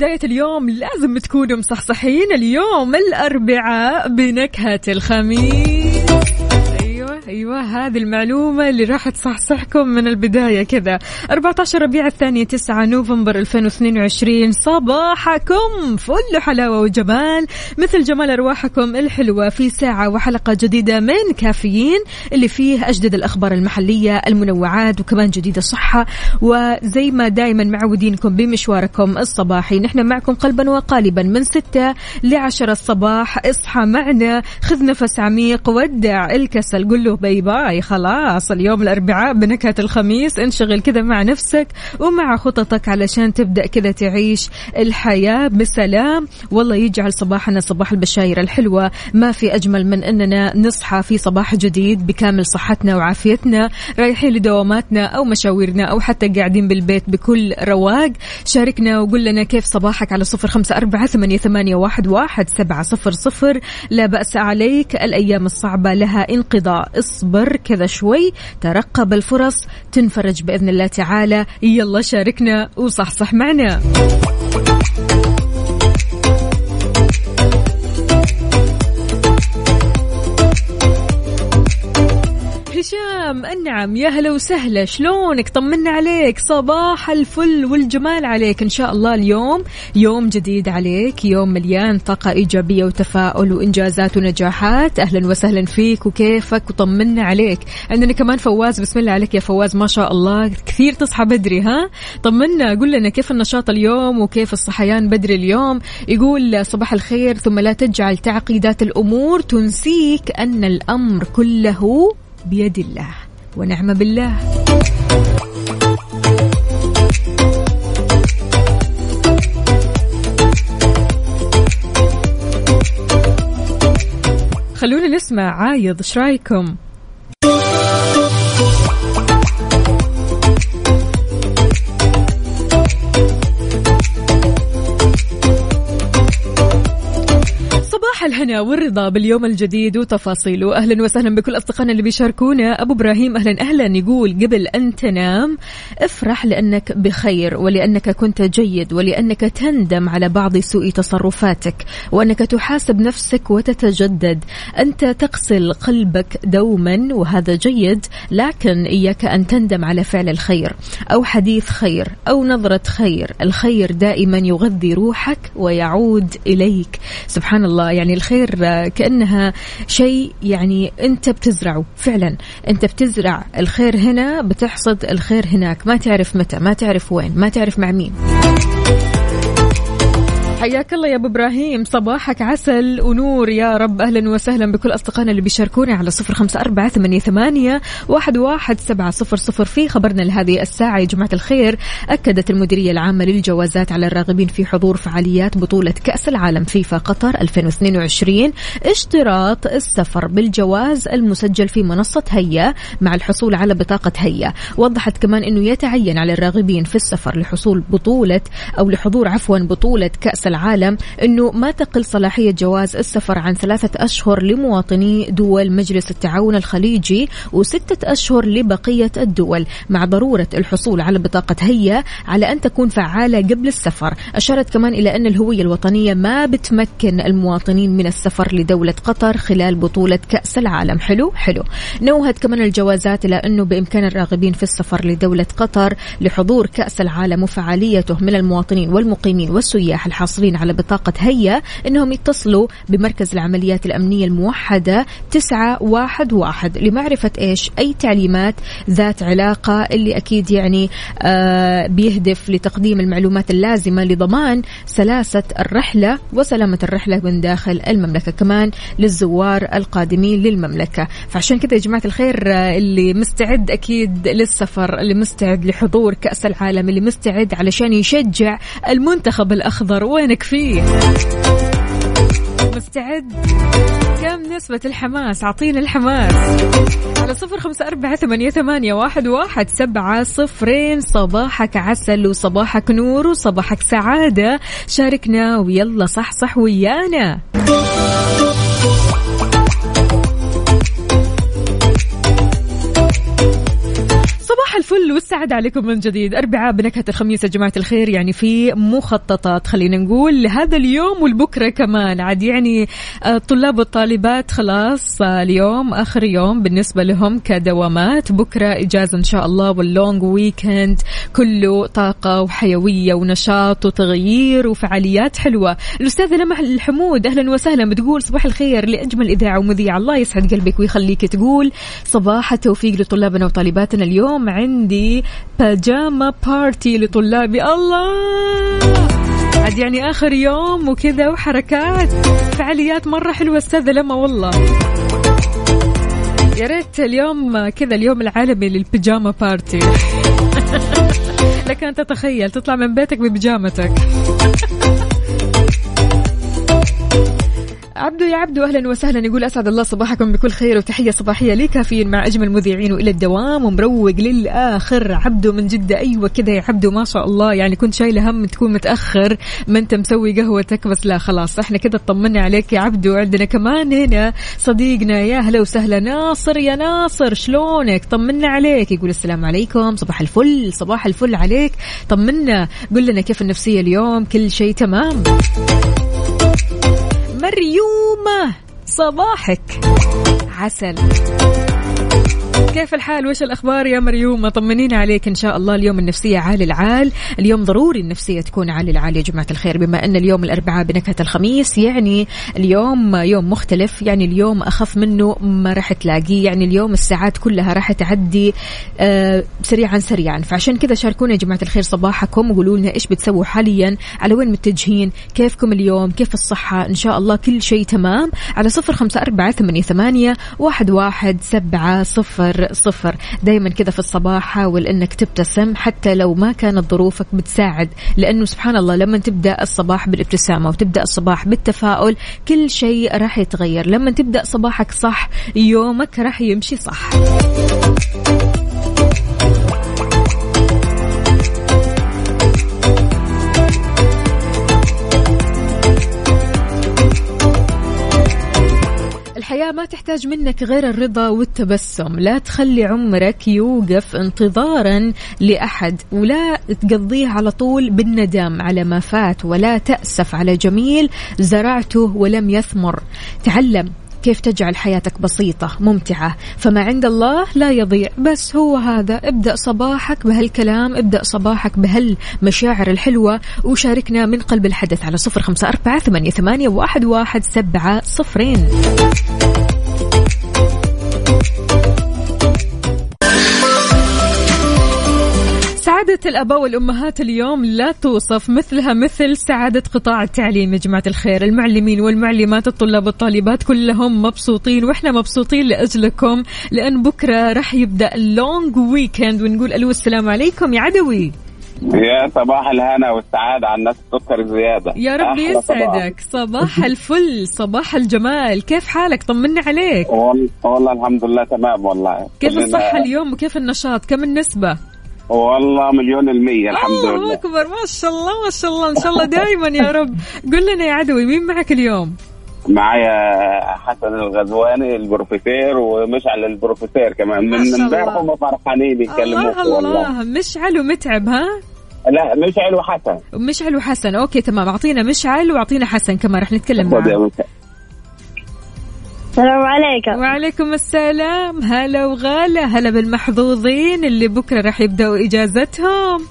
بداية اليوم لازم تكونوا مصحصحين. اليوم الأربعاء بنكهة الخميس. أيوه هذه المعلومة اللي راح تصحصحكم من البداية كذا. 14 ربيع الثاني 9 نوفمبر 2022 صباحكم فل حلاوة وجمال. مثل جمال أرواحكم الحلوة في ساعة وحلقة جديدة من كافيين اللي فيه أجدد الأخبار المحلية المنوعات وكمان جديده صحه وزي ما دائما معودينكم بمشواركم الصباحي نحن معكم قلبا وقالبا من 6 ل 10 الصباح. اصحى معنا خذ نفس عميق ودع الكسل. قل له باي. خلاص اليوم الأربعاء بنكهة الخميس. انشغل كذا مع نفسك ومع خططك علشان تبدأ كذا تعيش الحياة بسلام. والله يجعل صباحنا صباح البشاير الحلوة. ما في أجمل من أننا نصحى في صباح جديد بكامل صحتنا وعافيتنا رايحين لدواماتنا أو مشاويرنا أو حتى قاعدين بالبيت بكل رواق. شاركنا وقول لنا كيف صباحك على صفر خمسة أربعة ثمانية, ثمانية واحد, واحد سبعة صفر صفر. لا بأس عليك. الأيام الصعبة لها انقضاء. اصبر. كذا شوي. ترقب الفرص. تنفرج بإذن الله تعالى. يلا شاركنا وصحصح معنا. هشام النعم يا هلا وسهلا. شلونك؟ طمنا عليك. صباح الفل والجمال عليك. إن شاء الله اليوم يوم جديد عليك يوم مليان طاقة إيجابية وتفاؤل وإنجازات ونجاحات. أهلا وسهلا فيك وكيفك وطمنا عليك. عندنا كمان فواز بسم الله عليك يا فواز ما شاء الله. كثير تصحى بدري ها؟ طمنا. قول لنا كيف النشاط اليوم وكيف الصحيان بدري اليوم؟ يقول صباح الخير ثم لا تجعل تعقيدات الأمور تنسيك أن الأمر كله بيد الله ونعم بالله. خلونا نسمع عايض إيش رأيكم؟ الهنا والرضا باليوم الجديد وتفاصيله. أهلا وسهلا بكل أصدقائنا اللي بيشاركونا. أبو إبراهيم أهلا أهلا. يقول قبل أن تنام افرح لأنك بخير ولأنك كنت جيد ولأنك تندم على بعض سوء تصرفاتك وأنك تحاسب نفسك وتتجدد. أنت تغسل قلبك دوما وهذا جيد لكن إياك أن تندم على فعل الخير أو حديث خير أو نظرة خير. الخير دائما يغذي روحك ويعود إليك. سبحان الله. يعني الخير آه، كأنها شيء يعني أنت بتزرعه. فعلا أنت بتزرع الخير هنا بتحصد الخير هناك. ما تعرف متى ما تعرف وين ما تعرف مع مين. حياك الله يا أبو إبراهيم. صباحك عسل ونور. يا رب أهلا وسهلا بكل أصدقائنا اللي بيشاركونا على صفر خمسة أربعة ثمانية, ثمانية واحد, واحد سبعة صفر صفر في خبرنا لهذه الساعة. يا جماعة الخير أكدت المديرية العامة للجوازات على الراغبين في حضور فعاليات بطولة كأس العالم فيفا قطر 2022 اشتراط السفر بالجواز المسجل في منصة هيا مع الحصول على بطاقة هيا. وضحت كمان إنه يتعين على الراغبين في السفر لحصول بطولة أو لحضور عفوا بطولة كأس العالم أنه ما تقل صلاحية جواز السفر عن ثلاثة أشهر لمواطني دول مجلس التعاون الخليجي وستة أشهر لبقية الدول مع ضرورة الحصول على بطاقة هيا على أن تكون فعالة قبل السفر. أشارت كمان إلى أن الهوية الوطنية ما بتمكن المواطنين من السفر لدولة قطر خلال بطولة كأس العالم. حلو؟ حلو. نوهت كمان الجوازات إلى أنه بإمكان الراغبين في السفر لدولة قطر لحضور كأس العالم وفعاليته من المواطنين والمقيمين والسياح الحاصلين المحصلين على بطاقة هيا أنهم يتصلوا بمركز العمليات الأمنية الموحدة 911 لمعرفة إيش؟ أي تعليمات ذات علاقة اللي أكيد يعني آه بيهدف لتقديم المعلومات اللازمة لضمان سلاسة الرحلة وسلامة الرحلة من داخل المملكة كمان للزوار القادمين للمملكة. فعشان كذا يا جماعة الخير آه، اللي مستعد أكيد للسفر اللي مستعد لحضور كأس العالم اللي مستعد علشان يشجع المنتخب الأخضر. وينك فيه؟ مستعد؟ كم نسبة الحماس؟ أعطينا الحماس على صفر خمسة أربعة ثمانية, ثمانية واحد, واحد سبعة صفرين. صباحك عسل وصباحك نور وصباحك سعادة. شاركنا ويلا صح صح ويانا. صباح الفل والسعادة عليكم من جديد. أربعاء بنكهة الخميس يا جماعة الخير. يعني في مخططات خلينا نقول لهذا اليوم والبكرة كمان. عاد يعني آه، الطلاب والطالبات خلاص آه، اليوم آخر يوم بالنسبة لهم كدوامات. بكرة إجازة إن شاء الله واللونج ويكند كله طاقة وحيوية ونشاط وتغيير وفعاليات حلوة. الأستاذة لمح الحمود أهلا وسهلا. بتقول صباح الخير لأجمل إذاعة ومذيعة. الله يسعد قلبك ويخليك تقول صباح التوفيق لطلابنا وطالباتنا اليوم. عندي باجاما بارتي لطلابي الله. عاد يعني آخر يوم وكذا وحركات. فعاليات مرة حلوة أستاذة لما والله. يا ريت اليوم كذا اليوم العالمي للبيجاما بارتي لك أن تتخيل تطلع من بيتك ببيجامتك. عبدو يا عبدو أهلا وسهلا. يقول أسعد الله صباحكم بكل خير وتحية صباحية لي. كافيين مع أجمل مذيعين وإلى الدوام ومروق للآخر. عبدو من جدة أيوه كذا يا عبدو ما شاء الله. يعني كنت شايلة هم تكون متأخر ما أنت مسوي قهوتك بس. لا خلاص إحنا كذا اطمنا عليك يا عبدو. عندنا كمان هنا صديقنا يا أهلا وسهلا ناصر يا ناصر. شلونك؟ طمنا عليك. يقول السلام عليكم. صباح الفل صباح الفل عليك. طمنا. قل لنا كيف النفسية اليوم؟ كل شيء تمام. مريومة صباحك. عسل. كيف الحال؟ وش الأخبار يا مريومة طمنينا عليك إن شاء الله اليوم النفسية عالي العال. اليوم ضروري النفسية تكون عالي العال يا جماعة الخير بما أن اليوم الأربعاء بنكهة الخميس يعني اليوم يوم مختلف يعني اليوم أخف منه ما راح تلاقيه يعني اليوم الساعات كلها راح تعدي آه سريعا سريعا. فعشان كذا شاركونا يا جماعة الخير صباحكم وقولوا لنا إيش بتسووا حاليا على وين متجهين كيفكم اليوم كيف الصحة؟ إن شاء الله كل شيء تمام. على صفر خمسة أربعة ثمانية, ثمانية واحد, واحد سبعة صفر صفر. دايما كذا في الصباح حاول إنك تبتسم حتى لو ما كانت ظروفك بتساعد. لأنه سبحان الله لما تبدأ الصباح بالابتسامة وتبدأ الصباح بالتفاؤل كل شيء راح يتغير. لما تبدأ صباحك صح يومك راح يمشي صح. الحياة ما تحتاج منك غير الرضا والتبسم. لا تخلي عمرك يوقف انتظارا لأحد ولا تقضيه على طول بالندم على ما فات ولا تأسف على جميل زرعته ولم يثمر. تعلم كيف تجعل حياتك بسيطة ممتعة. فما عند الله لا يضيع. بس هو هذا. ابدأ صباحك بهالكلام ابدأ صباحك بهالمشاعر الحلوة وشاركنا من قلب الحدث على صفر خمسة أربعة ثمانية, واحد, واحد سبعة صفرين. سعادة الآباء والأمهات اليوم لا توصف مثلها مثل سعادة قطاع التعليم يا جماعة الخير. المعلمين والمعلمات الطلاب والطالبات كلهم مبسوطين وإحنا مبسوطين لأجلكم لأن بكرة راح يبدأ اللونج ويكند ونقول ألو السلام عليكم يا عدوي. يا صباح الهنا والسعادة على الناس السكر زيادة. يا رب. يسعدك. صباح الفل صباح الجمال. كيف حالك؟ طمنا عليك. وال- والله الحمد لله تمام والله. كيف الصحة اليوم وكيف النشاط؟ كم النسبة؟ والله مليون المية الحمد الله لله. أكبر ما شاء الله ما شاء الله إن شاء الله دائما يا رب. قل لنا يا عدوي مين معك اليوم؟ معايا حسن الغزواني البروفيسور ومشعل البروفيسور كمان. ما من امبارح الله. هم فرحانين يتكلموا. الله الله. مشعل ومتعب ها؟ لا مشعل وحسن. مشعل وحسن أوكي تمام. أعطينا مشعل وأعطينا حسن كمان رح نتكلم معاه. السلام عليكم. وعليكم السلام. هلا وغلا هلا بالمحظوظين اللي بكرة راح يبدأوا إجازتهم.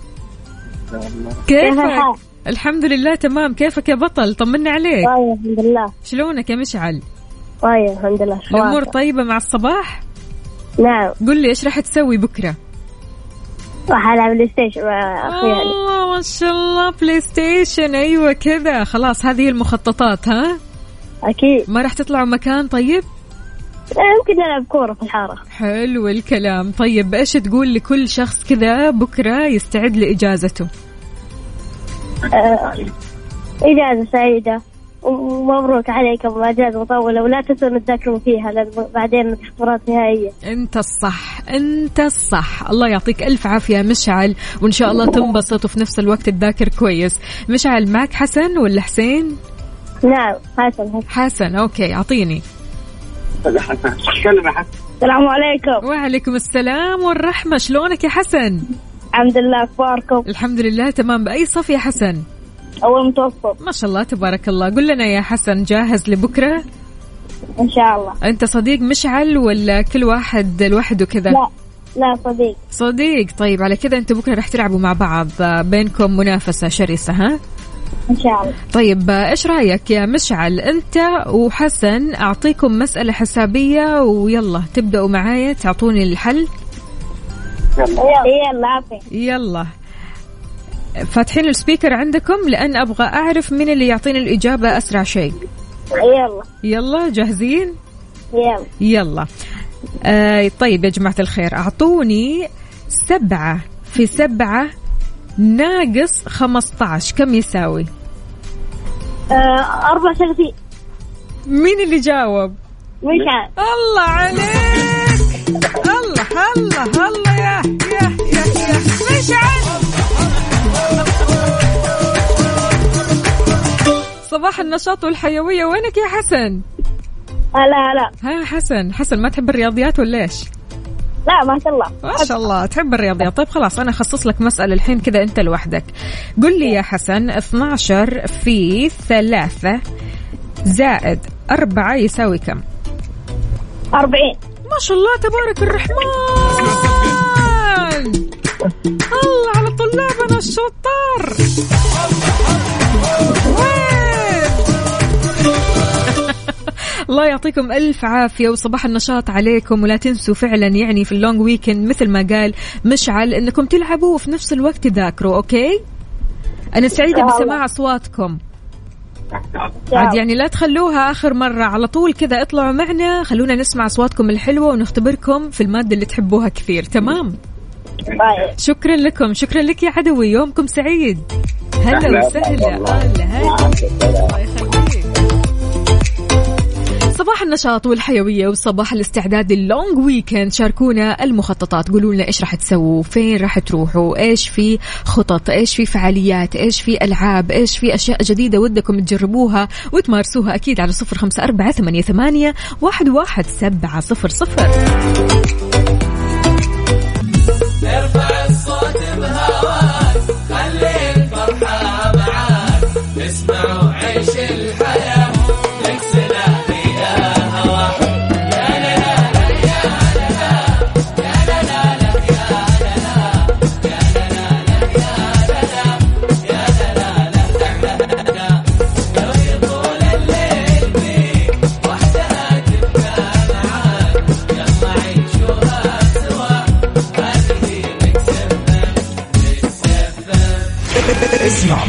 كيف كيفك؟ الحمد لله تمام. كيفك يا بطل؟ طمنا عليك. طيب الحمد لله. شلونك يا مشعل؟ طيب الحمد لله الأمور شواطئ. طيبة مع الصباح؟ نعم. قل لي إيش راح تسوي بكرة؟ راح ألعب PlayStation مع أخوي يعني آه ما شاء الله PlayStation. أيوه كذا. خلاص هذه المخططات ها؟ أكيد. ما راح تطلعوا مكان طيب؟ يمكن نلعب كورة في الحارة. حلو الكلام. طيب إيش تقول لكل شخص كذا بكرة يستعد لإجازته؟ آه، إجازة سعيدة. ومبروك عليكم اجازه مطولة ولا تنسوا تذاكروا فيها لأن بعدين اختبارات نهائية. أنت الصح أنت الصح. الله يعطيك ألف عافية مشعل وإن شاء الله تنبسط وفي نفس الوقت تذاكر كويس. مشعل معك حسن ولا حسين؟ نعم حسن حسن. أوكي أعطيني. تكلم يا حسن. السلام عليكم. وعليكم السلام والرحمة. شلونك يا حسن؟ الحمد لله أخباركم؟ الحمد لله تمام. بأي صف يا حسن؟ أول متوسط. ما شاء الله تبارك الله. قل لنا يا حسن جاهز لبكرة؟ إن شاء الله. أنت صديق مشعل ولا كل واحد لوحده كذا؟ لا لا صديق. صديق. طيب على كذا أنتوا بكرة رح تلعبوا مع بعض بينكم منافسة شرسة ها؟ إن شاء الله. طيب إيش رأيك يا مشعل؟ أنت وحسن أعطيكم مسألة حسابية ويلا تبدأوا معايا تعطوني الحل. يلا. عافية يلا. فاتحين السبيكر عندكم؟ لأن أبغى أعرف مين اللي يعطيني الإجابة أسرع شيء. يلا. يلا جاهزين؟ يلا. يلا. آه طيب يا جماعة الخير أعطوني سبعة في سبعة ناقص خمسة عشر كم يساوي؟ آه، 34 مين اللي جاوب؟ مش عارف الله عليك! الله الله الله يا يا يا يا. مشعل صباح النشاط والحيوية وينك يا حسن؟ لا لا ها حسن حسن ما تحب الرياضيات ولا إيش؟ لا ما شاء الله. ما شاء الله. تحب الرياضيات طيب خلاص أنا أخصص لك مسألة الحين كذا أنت لوحدك. قل لي يا حسن 12 في ثلاثة زائد أربعة يساوي كم؟ 40 ما شاء الله تبارك الرحمن! الله على طلابنا الشطار! الله يعطيكم ألف عافية وصباح النشاط عليكم. ولا تنسوا فعلا يعني في ال long weekend مثل ما قال مشعل أنكم تلعبوا وفي نفس الوقت تذاكروا okay؟ أنا سعيدة بسماع أصواتكم. عاد يعني لا تخلوها آخر مرة. على طول كذا اطلعوا معنا. خلونا نسمع أصواتكم الحلوة ونختبركم في المادة اللي تحبوها كثير. تمام؟ طيب. شكرا لكم. شكرا لك يا عدوي. يومكم سعيد. هلا وسهلا. هلا. هلا الله يخليك. صباح النشاط والحيوية وصباح الاستعداد للونج ويكند شاركونا المخططات. قولوا لنا إيش راح تسووا فين راح تروحوا إيش في خطط إيش في فعاليات إيش في ألعاب إيش في أشياء جديدة ودكم تجربوها وتمارسوها أكيد على صفر خمسة أربعة ثمانية, ثمانية واحد, واحد سبعة صفر صفر.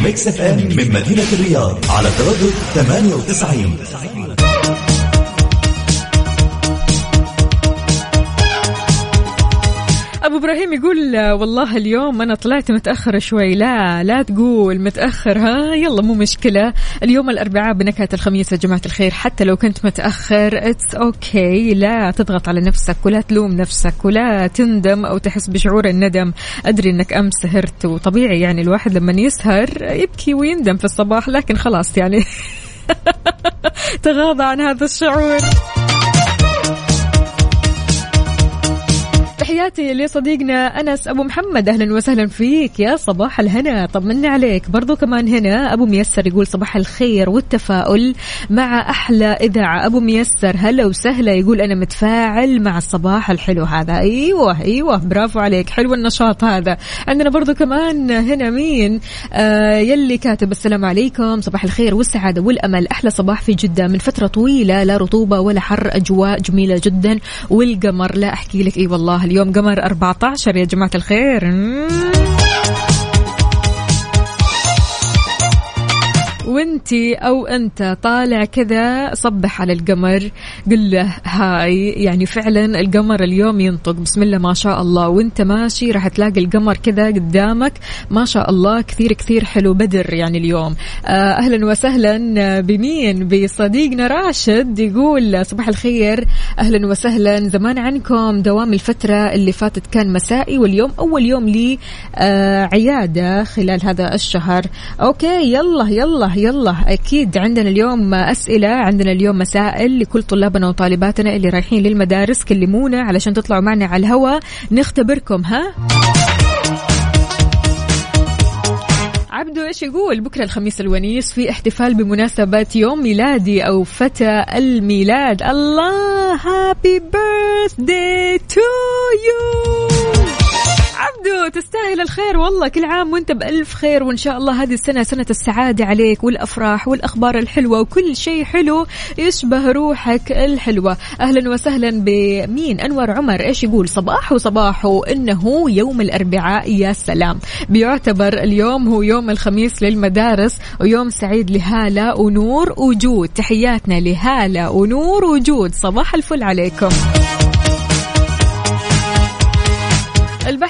Mix FM من مدينة الرياض على تردد 98 إبراهيم يقول والله اليوم أنا طلعت متاخر شوي. لا لا تقول متأخر ها؟ يلا مو مشكلة. اليوم الأربعاء بنكهة الخميس يا جماعة الخير. حتى لو كنت متأخر it's okay. لا تضغط على نفسك ولا تلوم نفسك ولا تندم أو تحس بشعور الندم. أدري إنك أمس سهرت وطبيعي يعني الواحد لما يسهر يبكي ويندم في الصباح لكن خلاص يعني تغاضى عن هذا الشعور. تحياتي لصديقنا أنس أبو محمد. أهلا وسهلا فيك يا صباح الهنا. طمنا عليك؟ برضو كمان هنا أبو ميسر يقول صباح الخير والتفاؤل مع أحلى إذاعة. أبو ميسر هلا وسهلا. يقول أنا متفاعل مع الصباح الحلو هذا. أيوه أيوه. برافو عليك. حلو النشاط هذا. عندنا برضو كمان هنا مين؟ آه يلي كاتب السلام عليكم. صباح الخير والسعادة والأمل. أحلى صباح في جدة. من فترة طويلة لا رطوبة ولا حر. أجواء جميلة جدا. والقمر لا أحكي لك. إي والله اليوم قمر 14 يا جماعة الخير. وانتي أو أنت طالع كذا صبح على القمر قل له هاي يعني فعلا القمر اليوم ينطق بسم الله ما شاء الله وانت ماشي راح تلاقي القمر كذا قدامك ما شاء الله كثير كثير حلو بدر يعني اليوم. آه، أهلا وسهلا بمين؟ بصديقنا راشد يقول صباح الخير أهلا وسهلا زمان عنكم دوام الفترة اللي فاتت كان مسائي واليوم أول يوم لي آه، عيادة خلال هذا الشهر. أوكي يلا يلا يلا. أكيد عندنا اليوم أسئلة عندنا اليوم مسائل لكل طلابنا وطالباتنا اللي رايحين للمدارس كلمونا علشان تطلعوا معنا على الهواء نختبركم ها؟ عبدو إيش يقول؟ بكرة الخميس الونيس في احتفال بمناسبة يوم ميلادي أو فتى الميلاد. الله happy birthday to you عبدو تستاهل الخير والله. كل عام وانت بألف خير وإن شاء الله هذه السنة سنة السعادة عليك والأفراح والأخبار الحلوة وكل شيء حلو يشبه روحك الحلوة. أهلا وسهلا بمين؟ أنور عمر. إيش يقول؟ صباح وصباح إنه يوم الأربعاء يا سلام. بيعتبر اليوم هو يوم الخميس للمدارس ويوم سعيد لهالة ونور وجود. تحياتنا لهالة ونور وجود. صباح الفل عليكم.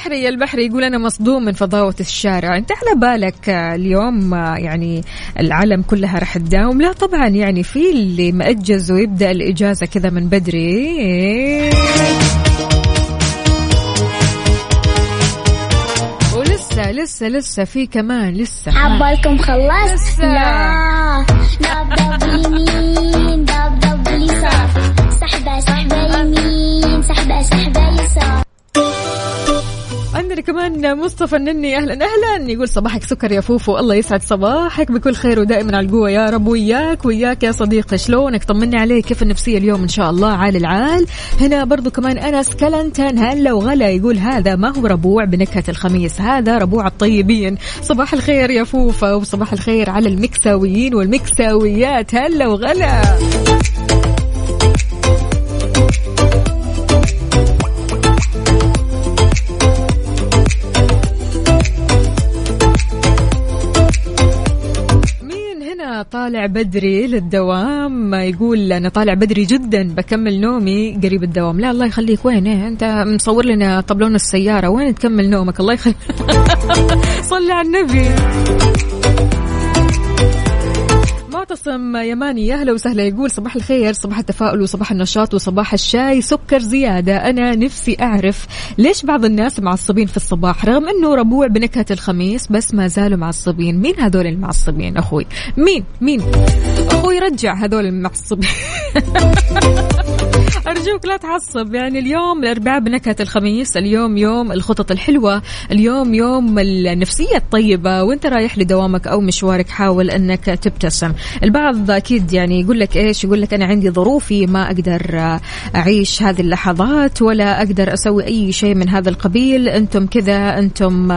البحري البحري يقول أنا مصدوم من فضاوة الشارع. أنت على بالك آه، اليوم آه، يعني العالم كلها راح تداوم. لا طبعا يعني في اللي مأجز ويبدأ الإجازة كذا من بدري. ولسه لسه لسه في كمان لسه. عبالكم خلصت لسه. لا دب يمين دب يسار سحبة سحبة يمين سحبة سحبة يسار. عندنا كمان مصطفى النني. أهلا أهلا. يقول صباحك سكر يا فوفو. الله يسعد صباحك بكل خير ودائما على القوة. يا رب وياك وياك يا صديقي. شلونك؟ طمني عليك. كيف النفسية اليوم إن شاء الله؟ عال العال. هنا برضو كمان أنس كلنتن هلا وغلا. يقول هذا ما هو ربوع بنكهة الخميس؟ هذا ربوع الطيبين. صباح الخير يا فوفا وصباح الخير على المكساويين والمكساويات. هلا وغلا. طالع بدري للدوام يقول أنا طالع بدري جدا بكمل نومي قريب الدوام. لا الله يخليك. وين؟ إيه؟ أنت مصور لنا طبلون السيارة. وين تكمل نومك؟ الله يخليك. صلي على النبي. معتصم يماني يا أهلا وسهلا. يقول صباح الخير صباح التفاؤل وصباح النشاط وصباح الشاي. سكر زيادة. أنا نفسي أعرف ليش بعض الناس معصبين في الصباح رغم إنه ربوع بنكهة الخميس بس ما زالوا معصبين. مين هذول المعصبين أخوي؟ مين؟ مين؟ أخوي رجع هذول المعصبين. أرجوك لا تعصب. يعني اليوم الأربعاء بنكهة الخميس اليوم يوم الخطط الحلوة اليوم يوم النفسية الطيبة. وأنت رايح لدوامك أو مشوارك حاول أنك تبتسم. البعض أكيد يعني يقول لك إيش؟ يقول لك أنا عندي ظروفي ما أقدر أعيش هذه اللحظات ولا أقدر أسوي أي شيء من هذا القبيل. أنتم كذا أنتم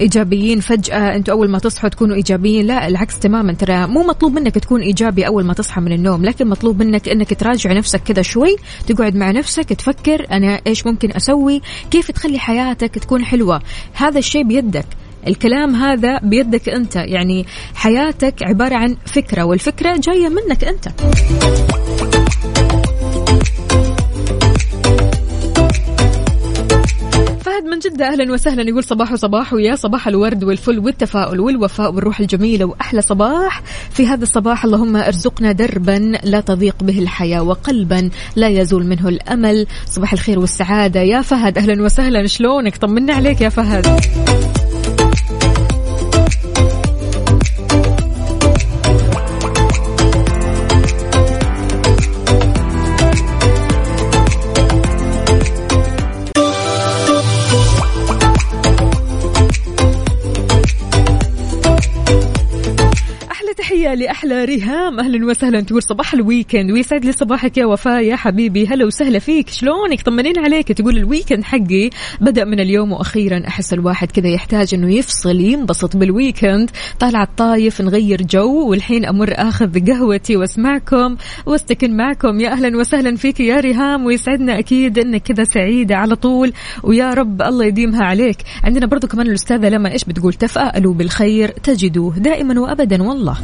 إيجابيين فجأة. أنتم أول ما تصحوا تكونوا إيجابيين. لا العكس تماما. ترى مو مطلوب منك تكون إيجابي أول ما تصحى من النوم لكن مطلوب منك أنك تراجع نفسك كذا شوي تقعد مع نفسك تفكر أنا إيش ممكن أسوي كيف تخلي حياتك تكون حلوة. هذا الشيء بيدك. الكلام هذا بيدك أنت. يعني حياتك عبارة عن فكرة والفكرة جاية منك أنت. فهد من جدة أهلا وسهلا. يقول صباح وصباح ويا صباح الورد والفل والتفاؤل والوفاء والروح الجميلة وأحلى صباح. في هذا الصباح اللهم أرزقنا دربا لا تضيق به الحياة وقلبا لا يزول منه الأمل. صباح الخير والسعادة. يا فهد أهلا وسهلا. شلونك؟ طمنا عليك يا فهد. لأحلى ريهام. أهلا وسهلا تقول صباح ال weekend. ويسعد لي صباحك يا وفاء يا حبيبي. هلا وسهلا فيك. شلونك؟ طمنين عليك. تقول ال weekend حقي بدأ من اليوم وأخيرا أحس الواحد كذا يحتاج إنه يفصل ينبسط بال weekend. طالع الطايف نغير جو والحين أمر آخذ قهوتي وأسمعكم وأستكن معكم. يا أهلا وسهلا فيك يا ريهام. ويسعدنا أكيد إنك كذا سعيدة على طول. ويا رب الله يديمها عليك. عندنا برضو كمان الأستاذة لما إيش بتقول؟ تفاءلوا بالخير تجدوه دائما وابدا والله.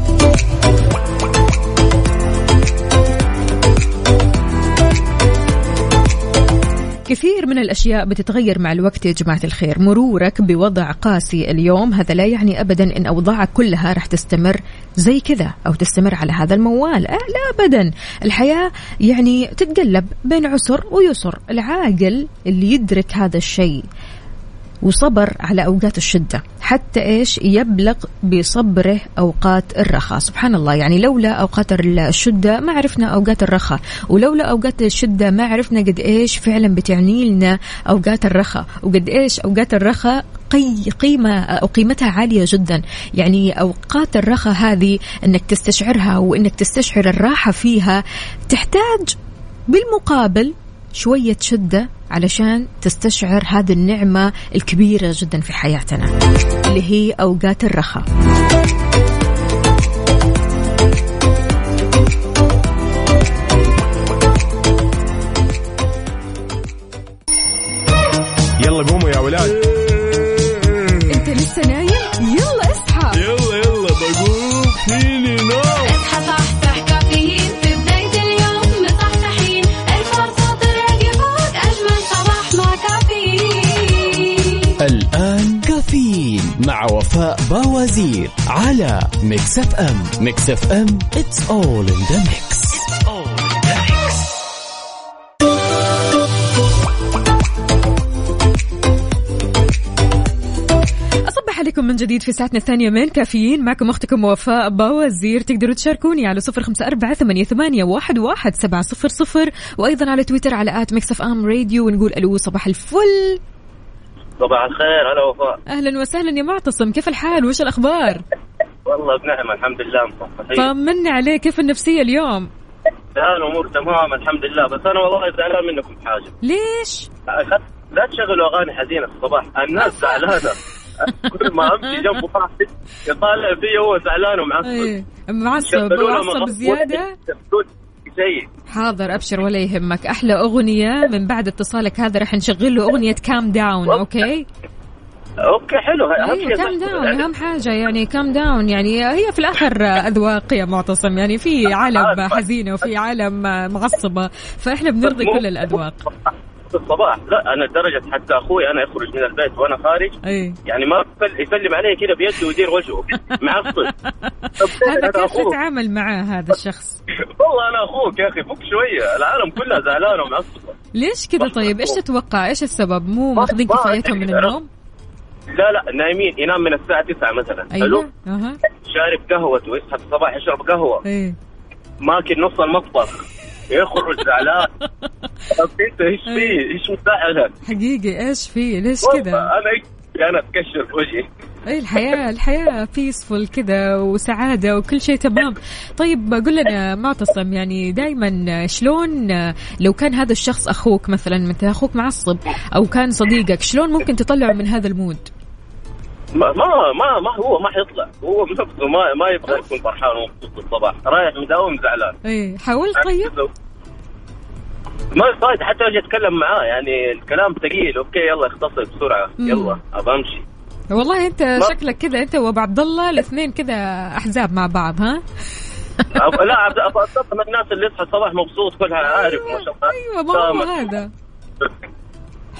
كثير من الأشياء بتتغير مع الوقت يا جماعة الخير. مرورك بوضع قاسي اليوم هذا لا يعني ابدا إن أوضاعك كلها راح تستمر زي كذا أو تستمر على هذا الموال. أه لا ابدا. الحياة يعني تتقلب بين عسر ويسر. العاقل اللي يدرك هذا الشيء وصبر على أوقات الشدة حتى إيش يبلغ بصبره أوقات الرخاء. سبحان الله يعني لولا أوقات الشدة ما عرفنا أوقات الرخاء ولولا أوقات الشدة ما عرفنا قد إيش فعلا بتعني لنا أوقات الرخاء وقد إيش أوقات الرخاء قي قيمة أو قيمتها عالية جدا. يعني أوقات الرخاء هذه أنك تستشعرها وأنك تستشعر الراحة فيها تحتاج بالمقابل شوية شدة علشان تستشعر هذه النعمة الكبيرة جدا في حياتنا اللي هي أوقات الرخاء. يلا قوموا يا ولاد. أنت لسه نايم؟ يلا اصحى. يلا يلا بقوم. فيني مع وفاء باوزير على Mix FM Mix FM all in the mix. أصبح عليكم من جديد في ساعتنا الثانية من كافيين. معكم أختكم وفاء باوزير. تقدروا تشاركوني على صفر خمسة أربعة ثمانية, ثمانية واحد, واحد سبعة صفر صفر وأيضا على تويتر على at Mix FM Radio ونقول ألو صباح الفل صباح الخير هلا وفاء. أهلا وسهلا يا معتصم كيف الحال؟ وش الأخبار؟ والله بنعمة الحمد لله مصحصحين طمنا عليك كيف النفسية اليوم؟ الآن الأمور تمام الحمد لله بس أنا والله زعلان منكم حاجة. ليش؟ لا تشغلوا أغاني حزينة الصباح الناس زعلانة. كل ما أمشي جنب واحد يطالع فيه هو زعلان ومعصب. إيه معصب معصب زيادة؟ شيء. حاضر أبشر ولا يهمك. أحلى أغنية من بعد اتصالك هذا راح نشغل له أغنية Calm Down okay. okay؟ حلو. أيوه شيء Calm Down أهم حاجة يعني calm down يعني هي في الآخر أذواق يا معتصم. يعني في عالم حزينة وفي عالم معصبة. فإحنا بنرضي كل الأذواق. في الصباح. لا أنا لدرجه حتى أخوي أنا يخرج من البيت وأنا خارج. أي. يعني ما يسل- يسلم علي كذا بيده ويدير وجهه. معصب هذا كيف. تتعامل معاه هذا الشخص؟ والله أنا أخوك يا أخي فك شوية. العالم كلها زعلانه ومعصبه ليش كذا طيب؟ إيش تتوقع؟ إيش السبب؟ مو ماخذين ما- كفايتهم من النوم؟ لا لا نايمين. ينام من الساعة 9 مثلا. حلو؟ أيوه أها. شارب قهوته يصحى في الصباح يشرب قهوة. إيه ماكل نص المطبخ. يخرج زعلان. طب انت إيش فيه؟ إيش مزعلك؟ حقيقي إيش في؟ ليش كذا؟ أنا أنا اتكشر في وجهي. اي الحياة الحياة peaceful كذا وسعادة وكل شيء تمام. طيب قل لنا معتصم يعني دائما شلون لو كان هذا الشخص أخوك مثلا مثل أخوك معصب أو كان صديقك شلون ممكن تطلعه من هذا ال mood؟ ما ما ما, ما هو ما حيطلع. هو بنفسه ما ما يبغى يكون فرحان ومبسوط الصباح. رايح مداوم زعلان. اي حاولت طيب؟ ما صايد حتى أجي أتكلم معاه يعني الكلام ثقيل. أوكي يلا اختصر بسرعة. مم. يلا ابى أمشي. والله أنت ما- شكلك كذا أنت وأبو عبد الله الاثنين كذا أحزاب مع بعض ها. لا ابى اتصل من الناس اللي يصحى الصباح مبسوط كلها عارف ما شاء الله. أيوه ما هو. هذا.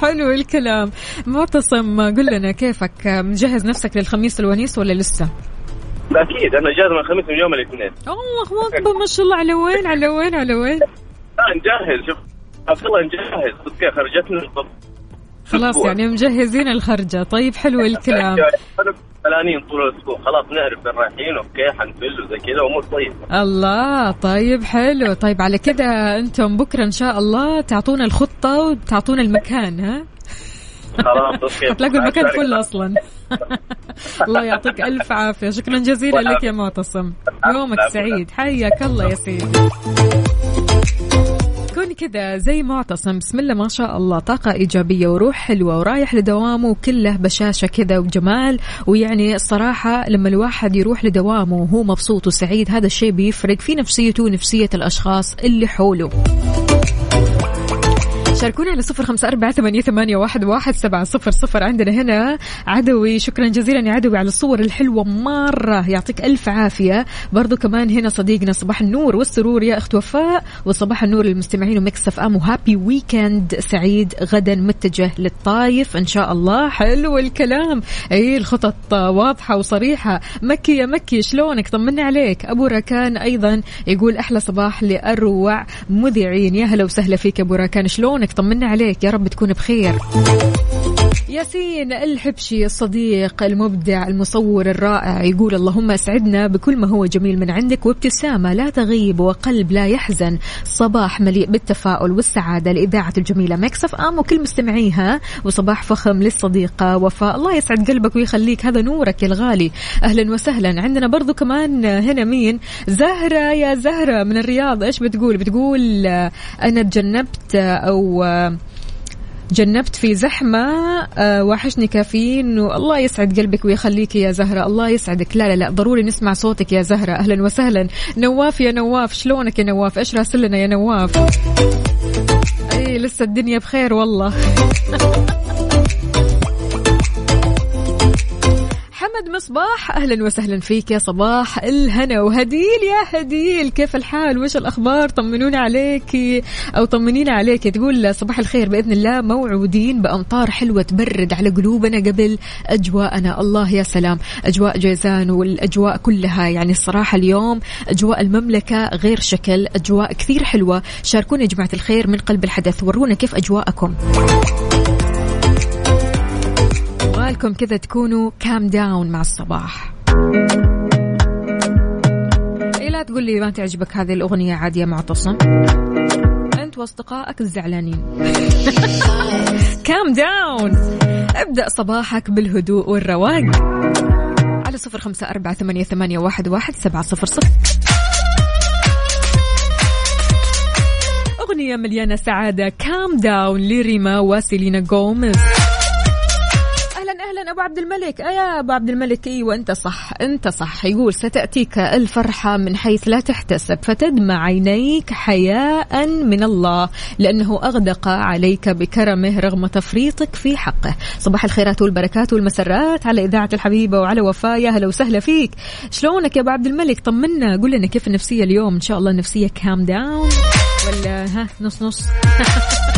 حلو الكلام. معتصم قل لنا كيفك؟ مجهز نفسك للخميس الونيس ولا لسه؟ أكيد أنا جاهز من الخميس من يوم الاثنين. الله أكبر ما شاء الله. على وين؟ على وين؟ على وين؟ لا نجهز. شوف عبد الله نجهز. خرجتنا خلاص. يعني مجهزين الخرجة. طيب حلو الكلام. فلانين طول الأسبوع. خلاص نعرف وين رايحين okay حنفل وزي كذا أمور طيبة. الله طيب حلو. طيب على كده أنتم بكرة إن شاء الله تعطونا الخطة وتعطونا المكان ها؟ خلاص أوكي. هتلاقوا المكان فل أصلا. الله يعطيك ألف عافية. شكرا جزيلا لك يا معتصم يومك سعيد. حياك الله يا سيدي. كون كذا زي معتصم بسم الله ما شاء الله طاقة إيجابية وروح حلوة ورايح لدوامه وكله بشاشة كذا وجمال. ويعني الصراحة لما الواحد يروح لدوامه وهو مبسوط وسعيد هذا الشيء بيفرق في نفسيته ونفسية الأشخاص اللي حوله. شاركونا على صفر خمسة أربعة ثمانية, واحد, واحد سبعة صفر صفر عندنا هنا. عدوي شكرا جزيلا يا عدوي على الصور الحلوة مرة. يعطيك ألف عافية. برضو كمان هنا صديقنا صباح النور والسرور يا أخت وفاء. وصباح النور للمستمعين و Mix FM. و happy weekend سعيد غدا متجه للطايف. إن شاء الله حلو الكلام. أي الخطط واضحة وصريحة. مكي يا مكي شلونك؟ طمنا عليك. أبو ركان أيضا يقول أحلى صباح لأروع مذيعين. يا هلا وسهلا فيك أبو ركان شلونك؟ طمنا عليك. يا رب تكون بخير. ياسين الحبشي الصديق المبدع المصور الرائع يقول اللهم اسعدنا بكل ما هو جميل من عندك وابتسامة لا تغيب وقلب لا يحزن. صباح مليء بالتفاؤل والسعادة لإذاعة الجميلة مكسف آم وكل مستمعيها. وصباح فخم للصديقة وفاء. الله يسعد قلبك ويخليك. هذا نورك يا الغالي. أهلا وسهلا. عندنا برضو كمان هنا مين؟ زهرة يا زهرة من الرياض. إيش بتقول؟ بتقول آه، أنا تجنبت آه، أو آه، جنبت في زحمة آه وحشني كافيين والله يسعد قلبك ويخليك يا زهرة الله يسعدك. لا لا لا ضروري نسمع صوتك يا زهرة. أهلا وسهلا. نواف يا نواف شلونك يا نواف؟ إيش راسل لنا يا نواف؟ أي لسه الدنيا بخير والله. محمد مصباح. أهلا وسهلا فيك يا صباح الهنا. وهديل يا هديل كيف الحال؟ وش الأخبار؟ طمنونا عليك. أو طمنينا عليك تقول صباح الخير بإذن الله. موعودين بأمطار حلوة تبرد على قلوبنا قبل أجواءنا. الله يا سلام. أجواء جيزان والأجواء كلها يعني الصراحة اليوم أجواء المملكة غير شكل أجواء كثير حلوة. شاركونا يا جماعة الخير من قلب الحدث. ورونا كيف أجواءكم. يبغالكم كذا تكونوا كام داون مع الصباح. إيه لا تقول لي ما تعجبك هذه الأغنية عاد يا معتصم. أنت وأصدقائك الزعلانين. Calm Down ابدأ صباحك بالهدوء والرواق. على صفر خمسة أربعة ثمانية, ثمانية واحد, واحد سبعة صفر صفر. أغنية مليانة سعادة. Calm Down لريما وسيلينا جوميز أهلا أهلا أبو عبد الملك. يا أبو عبد الملك إيوه أنت صح أنت صح. يقول ستأتيك الفرحة من حيث لا تحتسب فتدمع عينيك حياء من الله لأنه أغدق عليك بكرمه رغم تفريطك في حقه. صباح الخيرات والبركات والمسرات على إذاعة الحبيبة وعلى وفاء يا هلا وسهلا فيك. شلونك يا أبو عبد الملك؟ طمنا. قول لنا كيف النفسية اليوم؟ إن شاء الله النفسية كام داون ولا ها نص نص.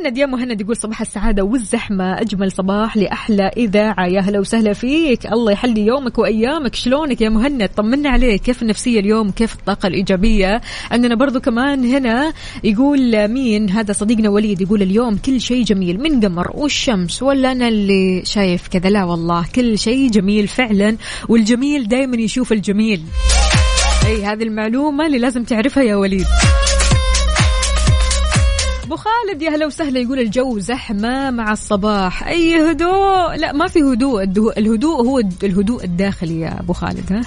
مهند يا مهند يقول صباح السعادة والزحمة. أجمل صباح لأحلى إذاعة. يا هلا وسهلا فيك. الله يحلي يومك وأيامك. شلونك يا مهند؟ طمنا عليك. كيف النفسية اليوم؟ كيف الطاقة الإيجابية؟ عندنا برضو كمان هنا يقول مين؟ هذا صديقنا وليد يقول اليوم كل شيء جميل. من قمر والشمس ولا أنا اللي شايف كذا؟ لا والله. كل شيء جميل فعلا. والجميل دايما يشوف الجميل. أي هذه المعلومة اللي لازم تعرفها يا وليد. أبو خالد يا هلا وسهلا. يقول الجو زحمة مع الصباح. أي هدوء؟ لا ما في هدوء. الهدوء هو الهدوء الداخلي يا أبو خالد ها؟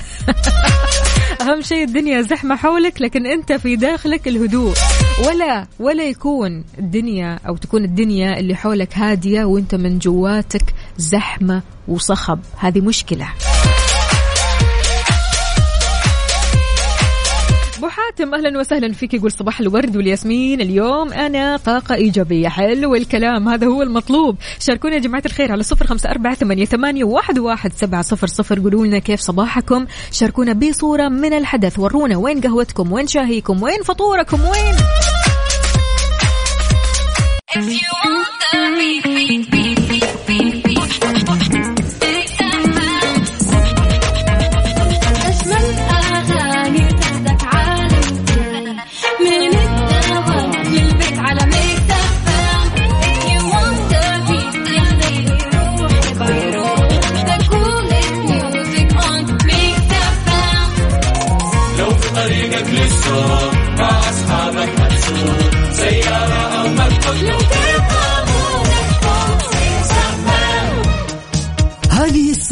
أهم شيء الدنيا زحمة حولك لكن أنت في داخلك الهدوء. ولا ولا يكون الدنيا أو تكون الدنيا اللي حولك هادية وأنت من جواتك زحمة وصخب. هذه مشكلة. حاتم أهلا وسهلا فيك. يقول صباح الورد والياسمين. اليوم أنا طاقة إيجابية. حلو الكلام. هذا هو المطلوب. شاركونا يا جماعة الخير على صفر خمسة أربعة ثمانية, ثمانية واحد, واحد سبعة صفر صفر. قولوا لنا كيف صباحكم. شاركونا بصورة من الحدث. ورونا وين قهوتكم؟ وين شاهيكم؟ وين فطوركم؟ وين؟ أجمل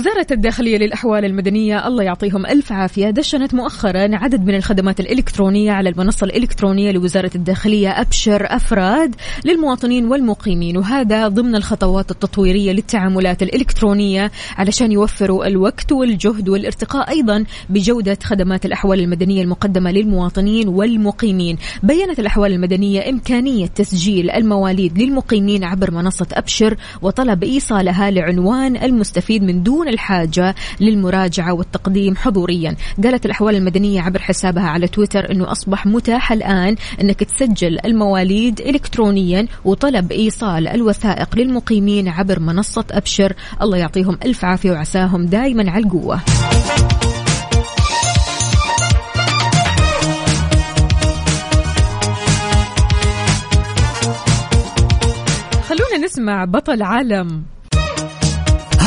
وزارة الداخلية للأحوال المدنية الله يعطيهم ألف عافية. دشنت مؤخرا عدد من الخدمات الإلكترونية على المنصة الإلكترونية لوزارة الداخلية أبشر أفراد للمواطنين والمقيمين وهذا ضمن الخطوات التطويرية للتعاملات الإلكترونية علشان يوفروا الوقت والجهد والارتقاء أيضا بجودة خدمات الأحوال المدنية المقدمة للمواطنين والمقيمين. بيّنت الأحوال المدنية إمكانية تسجيل المواليد للمقيمين عبر منصة أبشر وطلب إيصالها لعنوان المستفيد من دون الحاجة للمراجعة والتقديم حضوريا. قالت الأحوال المدنية عبر حسابها على تويتر أنه أصبح متاح الآن أنك تسجل المواليد إلكترونيا وطلب إيصال الوثائق للمقيمين عبر منصة أبشر. الله يعطيهم ألف عافية وعساهم دائما على القوة. خلونا نسمع بطل عالم.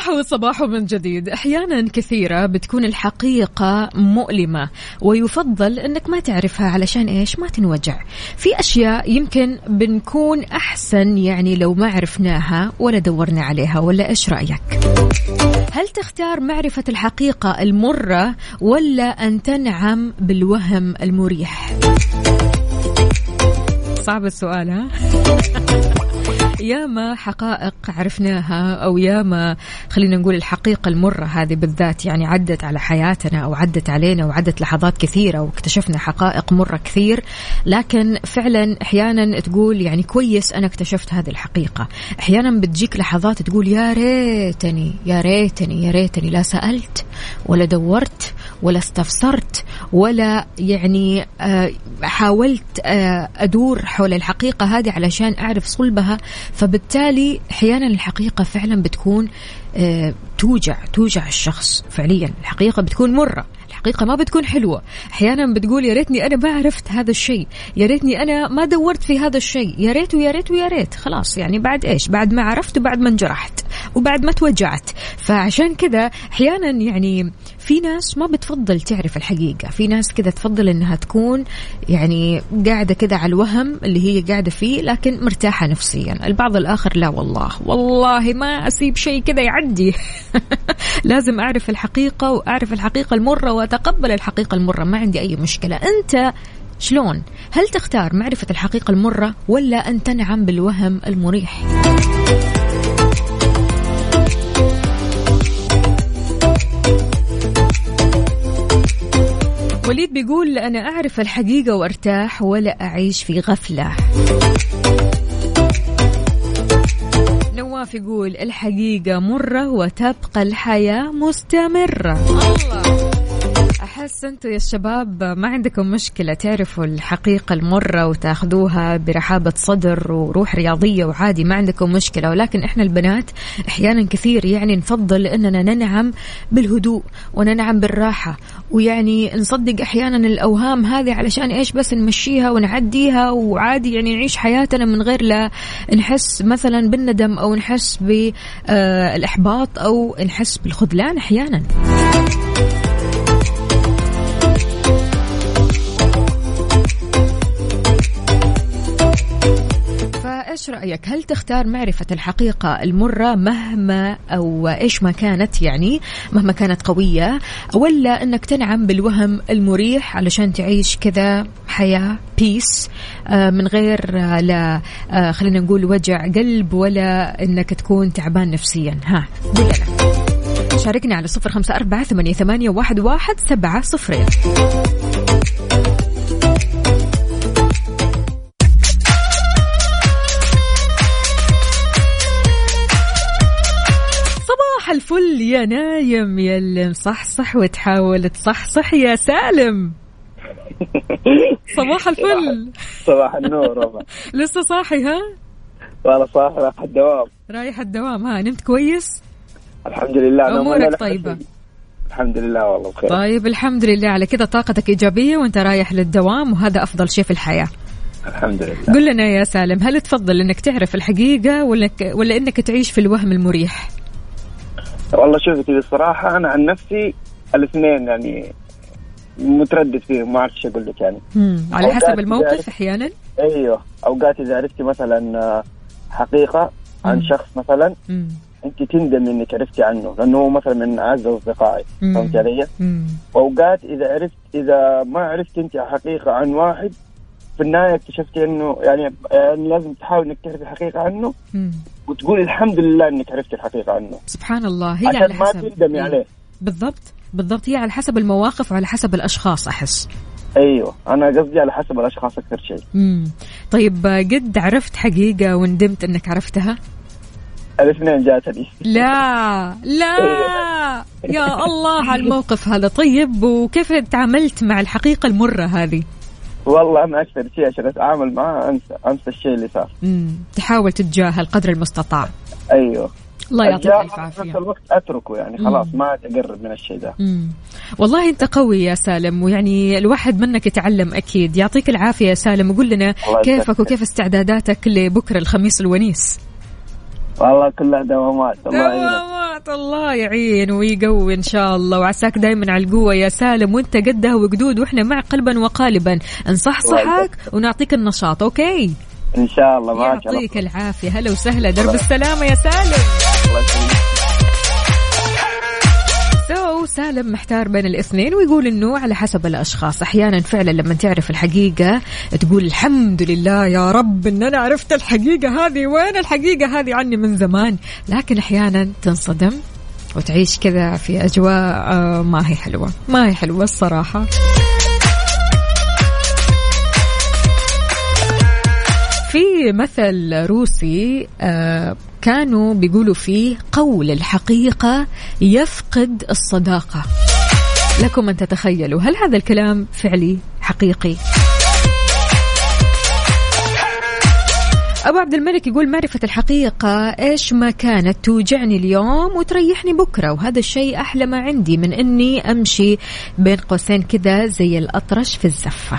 صباح صباح من جديد. أحيانا كثيرة بتكون الحقيقة مؤلمة ويفضل إنك ما تعرفها علشان إيش؟ ما تنوجع. في أشياء يمكن بنكون أحسن يعني لو ما عرفناها ولا دورنا عليها ولا إيش رأيك؟ هل تختار معرفة الحقيقة المرة ولا أن تنعم بالوهم المريح؟ صعب السؤال ها؟ ياما حقائق عرفناها أو ياما خلينا نقول الحقيقة المرة هذه بالذات يعني عدت على حياتنا أو عدت علينا وعدت لحظات كثيرة واكتشفنا حقائق مرة كثير. لكن فعلا أحيانا تقول يعني كويس أنا اكتشفت هذه الحقيقة. أحيانا بتجيك لحظات تقول يا ريتني يا ريتني يا ريتني لا سألت ولا دورت ولا استفسرت ولا يعني آه، حاولت آه، أدور حول الحقيقة هذه علشان أعرف صلبها. فبالتالي أحيانا الحقيقة فعلا بتكون آه، توجع توجع الشخص فعليا. الحقيقة بتكون مرة الحقيقة ما بتكون حلوة. أحيانا بتقول يا ريتني أنا ما عرفت هذا الشيء يا ريتني أنا ما دورت في هذا الشيء يا ريت ويا ريت ويا ريت. خلاص يعني بعد إيش؟ بعد ما عرفت وبعد ما انجرحت وبعد ما توجعت. فعشان كذا أحيانا يعني في ناس ما بتفضل تعرف الحقيقة. في ناس كذا تفضل إنها تكون يعني قاعدة كذا على الوهم اللي هي قاعدة فيه لكن مرتاحة نفسيا. البعض الآخر لا والله. والله ما أسيب شيء كذا يعدي. لازم أعرف الحقيقة وأعرف الحقيقة المرة وأتقبل الحقيقة المرة. ما عندي أي مشكلة. أنت شلون؟ هل تختار معرفة الحقيقة المرة ولا أن تنعم بالوهم المريح؟ وليد بيقول أنا أعرف الحقيقة وأرتاح ولا أعيش في غفلة. نواف يقول الحقيقة مرة وتبقى الحياة مستمرة. الله. أحس أنتوا يا الشباب ما عندكم مشكلة تعرفوا الحقيقة المرة وتاخذوها برحابة صدر وروح رياضية وعادي ما عندكم مشكلة. ولكن إحنا البنات أحيانا كثير يعني نفضل أننا ننعم بالهدوء وننعم بالراحة ويعني نصدق أحيانا الأوهام هذه علشان إيش بس نمشيها ونعديها وعادي يعني نعيش حياتنا من غير لا نحس مثلا بالندم أو نحس بالإحباط أو نحس بالخذلان أحيانا. فايش رأيك؟ هل تختار معرفة الحقيقة المرة مهما أو إيش ما كانت يعني مهما كانت قوية ولا إنك تنعم بالوهم المريح علشان تعيش كذا حياة بيس آه، من غير آه، لا آه، خلينا نقول وجع قلب ولا إنك تكون تعبان نفسيا. ها شاركني على صفر خمسة أربعة ثمانية واحد, واحد سبعة صفرين الفل يا نايم يا اللي مصحصح وتحاول تصحصح يا سالم. صباح الفل. صباح النور والله لسه صاحي ها؟ والله صح راح الدوام. رايح الدوام ها نمت كويس؟ الحمد لله طيبة. شيء. الحمد لله والله بخير. طيب الحمد لله. على كذا طاقتك إيجابية وأنت رايح للدوام وهذا أفضل شيء في الحياة. الحمد لله. قل لنا يا سالم هل تفضل أنك تعرف الحقيقة ولا, ولا أنك تعيش في الوهم المريح؟ والله شوفي كذا الصراحة أنا عن نفسي الاثنين يعني متردد فيهم ما أعرف إيش أقول لك يعني مم. على حسب الموقف ذلك. أحيانا أيوه أوقات إذا عرفتي مثلا آه، حقيقة عن مم. شخص مثلا مم. أنت تندمي إنك عرفتي عنه لأنه هو مثلا من أعز أصدقائي مم. فهمت علي؟ وأوقات إذا عرفت إذا ما عرفت أنت حقيقة عن واحد في النهاية اكتشفتي إنه يعني, يعني لازم تحاول إنك تعرف الحقيقة عنه مم. وتقولي الحمد لله إنك عرفت الحقيقة عنه. سبحان الله هي عشان على ما حسب. تندمي إيه. عليه بالضبط بالضبط هي على حسب المواقف وعلى حسب الأشخاص أحس. أيوه أنا قصدي على حسب الأشخاص أكثر شيء. مم. طيب قد عرفت حقيقة وندمت أنك عرفتها؟ الاثنين جاتني. لا لا. يا الله على الموقف هذا. طيب وكيف تعاملت مع الحقيقة المرة هذه؟ والله أنا أكثر شيء عشان أتعامل معاه انسى أنسى الشيء اللي صار مم. تحاول تتجاهل قدر المستطاع أيوه الله يعطيك ألف في نفس الوقت أتركه يعني خلاص مم. ما عاد اقرب من الشيء ده مم. والله أنت قوي يا سالم ويعني الواحد منك يتعلم أكيد يعطيك العافية يا سالم وقول لنا كيفك. وكيف استعداداتك لبكرة الخميس الونيس والله كلها دوامات الله دوامات الله يعين ويقوي إن شاء الله. وعساك دائما على القوة يا سالم. وأنت قدها وقدود وإحنا معك قلبا وقالبا. نصحصحك ونعطيك النشاط أوكي؟ إن شاء الله معك يعطيك. العافية. هلا وسهلا. درب السلامة يا سالم. الله سالم محتار بين الاثنين ويقول إنه على حسب الأشخاص. أحيانا فعلا لما تعرف الحقيقة تقول الحمد لله يا رب إن أنا عرفت الحقيقة هذه وين الحقيقة هذه؟ عني من زمان. لكن أحيانا تنصدم وتعيش كذا في أجواء آه، ما هي حلوة. ما هي حلوة الصراحة. في مثل روسي آه، كانوا بيقولوا فيه قول الحقيقة يفقد الصداقة. لكم أن تتخيلوا هل هذا الكلام فعلي حقيقي؟ أبو عبد الملك يقول معرفة الحقيقة إيش ما كانت توجعني اليوم وتريحني بكرة وهذا الشيء أحلى ما عندي من أني أمشي بين قوسين كذا زي الأطرش في الزفة.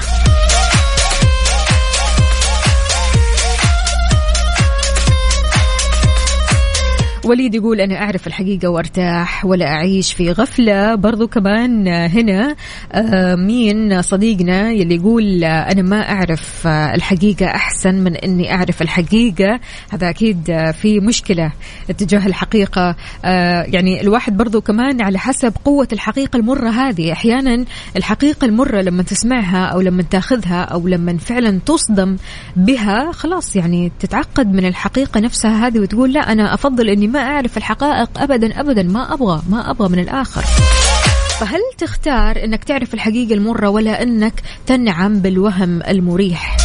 وليد يقول أنا أعرف الحقيقة وأرتاح ولا أعيش في غفلة. برضو كمان هنا آه، مين صديقنا يلي يقول آه، أنا ما أعرف آه، الحقيقة أحسن من أني أعرف الحقيقة. هذا أكيد في مشكلة اتجاه الحقيقة. يعني الواحد برضو كمان على حسب قوة الحقيقة المرة هذه. أحيانا الحقيقة المرة لما تسمعها أو لما تأخذها أو لما فعلا تصدم بها خلاص يعني تتعقد من الحقيقة نفسها هذه وتقول لا أنا أفضل أني ما أعرف الحقائق أبدا أبدا ما أبغى ما أبغى من الآخر. فهل تختار أنك تعرف الحقيقة المرة ولا أنك تنعم بالوهم المريح؟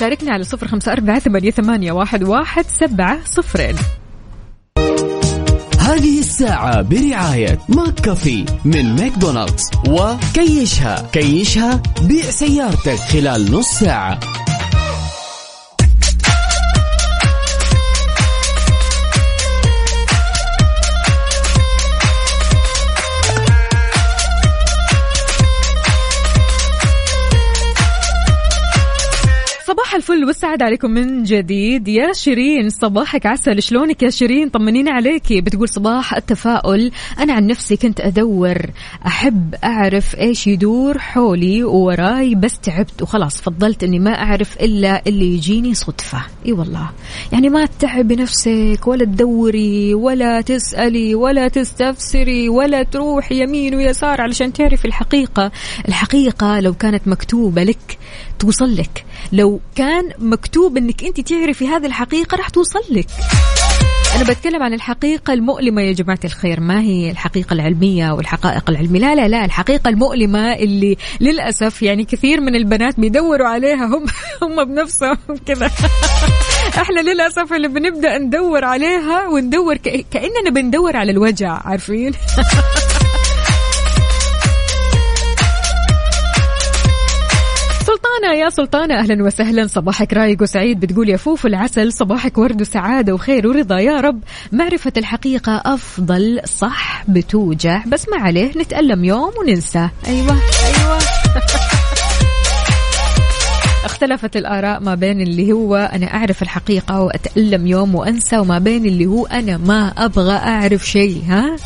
شاركنا على صفر خمسة أربعة ثمانية, واحد, واحد سبعة صفرين هذه الساعة برعاية McCafé من ماكدونالدز وكيشها كيشها بيع سيارتك خلال نص ساعة. الفل والسعادة عليكم من جديد. يا شيرين صباحك عسل. شلونك يا شيرين؟ طمنينا عليكي بتقول صباح التفاؤل. أنا عن نفسي كنت أدور أحب أعرف إيش يدور حولي ووراي بس تعبت وخلاص. فضلت أني ما أعرف إلا اللي يجيني صدفة. إي والله. يعني ما تتعبي نفسك ولا تدوري ولا تسألي ولا تستفسري ولا تروحي يمين ويسار علشان تعرفي الحقيقة. الحقيقة لو كانت مكتوبة لك توصل لك. لو كان مكتوب إنك أنت تعرفي هذه الحقيقة راح توصل لك. أنا بتكلم عن الحقيقة المؤلمة يا جماعة الخير. ما هي الحقيقة العلمية والحقائق العلمية؟ لا لا لا. الحقيقة المؤلمة اللي للأسف يعني كثير من البنات بيدوروا عليها. هم هم بنفسهم كذا. إحنا للأسف اللي بنبدأ ندور عليها وندور ك... كأننا بندور على الوجع عارفين؟ سلطانة يا سلطانة. أهلا وسهلا. صباحك رايق وسعيد. بتقول يا فوف العسل صباحك ورد وسعادة وخير ورضا. يا رب معرفة الحقيقة أفضل صح بتوجع. بس ما عليه نتألم يوم وننسى. أيوة أيوة. اختلفت الآراء ما بين اللي هو أنا أعرف الحقيقة وأتألم يوم وأنسى وما بين اللي هو أنا ما أبغى أعرف شيء ها؟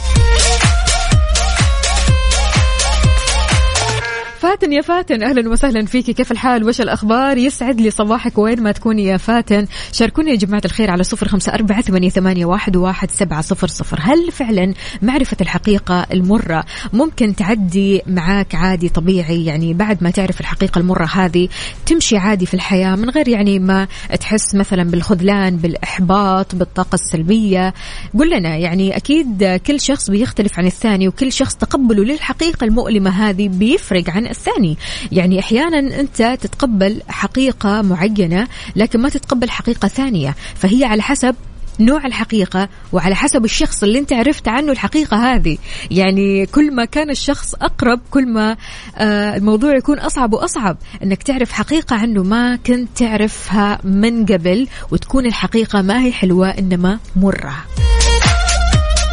فاتن يا فاتن. أهلا وسهلا فيك. كيف الحال؟ وش الأخبار؟ يسعد لي صباحك. وين ما تكوني يا فاتن. شاركوني يا جماعة الخير على صفر خمسة أربعة ثمانية, ثمانية واحد, واحد سبعة صفر صفر. هل فعلا معرفة الحقيقة المرة ممكن تعدي معاك عادي طبيعي؟ يعني بعد ما تعرف الحقيقة المرة هذه تمشي عادي في الحياة من غير يعني ما تحس مثلا بالخذلان بالإحباط بالطاقة السلبية. قل لنا يعني أكيد كل شخص بيختلف عن الثاني وكل شخص تقبله للحقيقة المؤلمة هذه بيفرق عن الثاني. يعني أحيانا أنت تتقبل حقيقة معينة لكن ما تتقبل حقيقة ثانية. فهي على حسب نوع الحقيقة وعلى حسب الشخص اللي أنت عرفت عنه الحقيقة هذه. يعني كل ما كان الشخص أقرب كل ما آه الموضوع يكون أصعب وأصعب. أنك تعرف حقيقة عنه ما كنت تعرفها من قبل وتكون الحقيقة ما هي حلوة إنما مرة.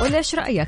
ولا إيش رأيك؟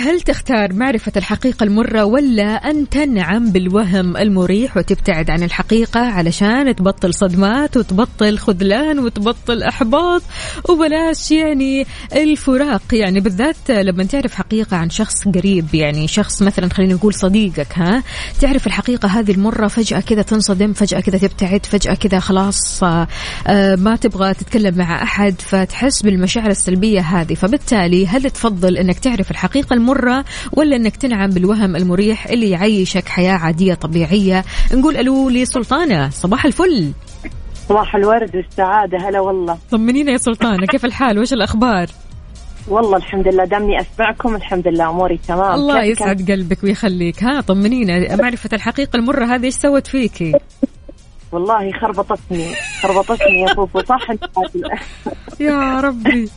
هل تختار معرفة الحقيقة المرة ولا أن تنعم بالوهم المريح وتبتعد عن الحقيقة علشان تبطل صدمات وتبطل خذلان وتبطل إحباط وبلاش يعني الفراق؟ يعني بالذات لما تعرف حقيقة عن شخص قريب يعني شخص مثلا خلينا نقول صديقك ها؟ تعرف الحقيقة هذه المرة فجأة كذا تنصدم فجأة كذا تبتعد فجأة كذا خلاص آه، ما تبغى تتكلم مع أحد فتحس بالمشاعر السلبية هذه. فبالتالي هل تفضل أنك تعرف الحقيقة المرة ولا أنك تنعم بالوهم المريح اللي يعيشك حياة عادية طبيعية. نقول ألو لسلطانة صباح الفل. صباح الورد والسعادة هلا والله. طمنينا يا سلطانة كيف الحال؟ وش الأخبار؟ والله الحمد لله دامني أسمعكم الحمد لله أموري تمام. الله كان- يسعد قلبك ويخليك. ها طمنينا معرفة الحقيقة المرة هذه إيش سوت فيكي؟ والله خربطتني خربطتني يا فوفو صح؟ يا ربي.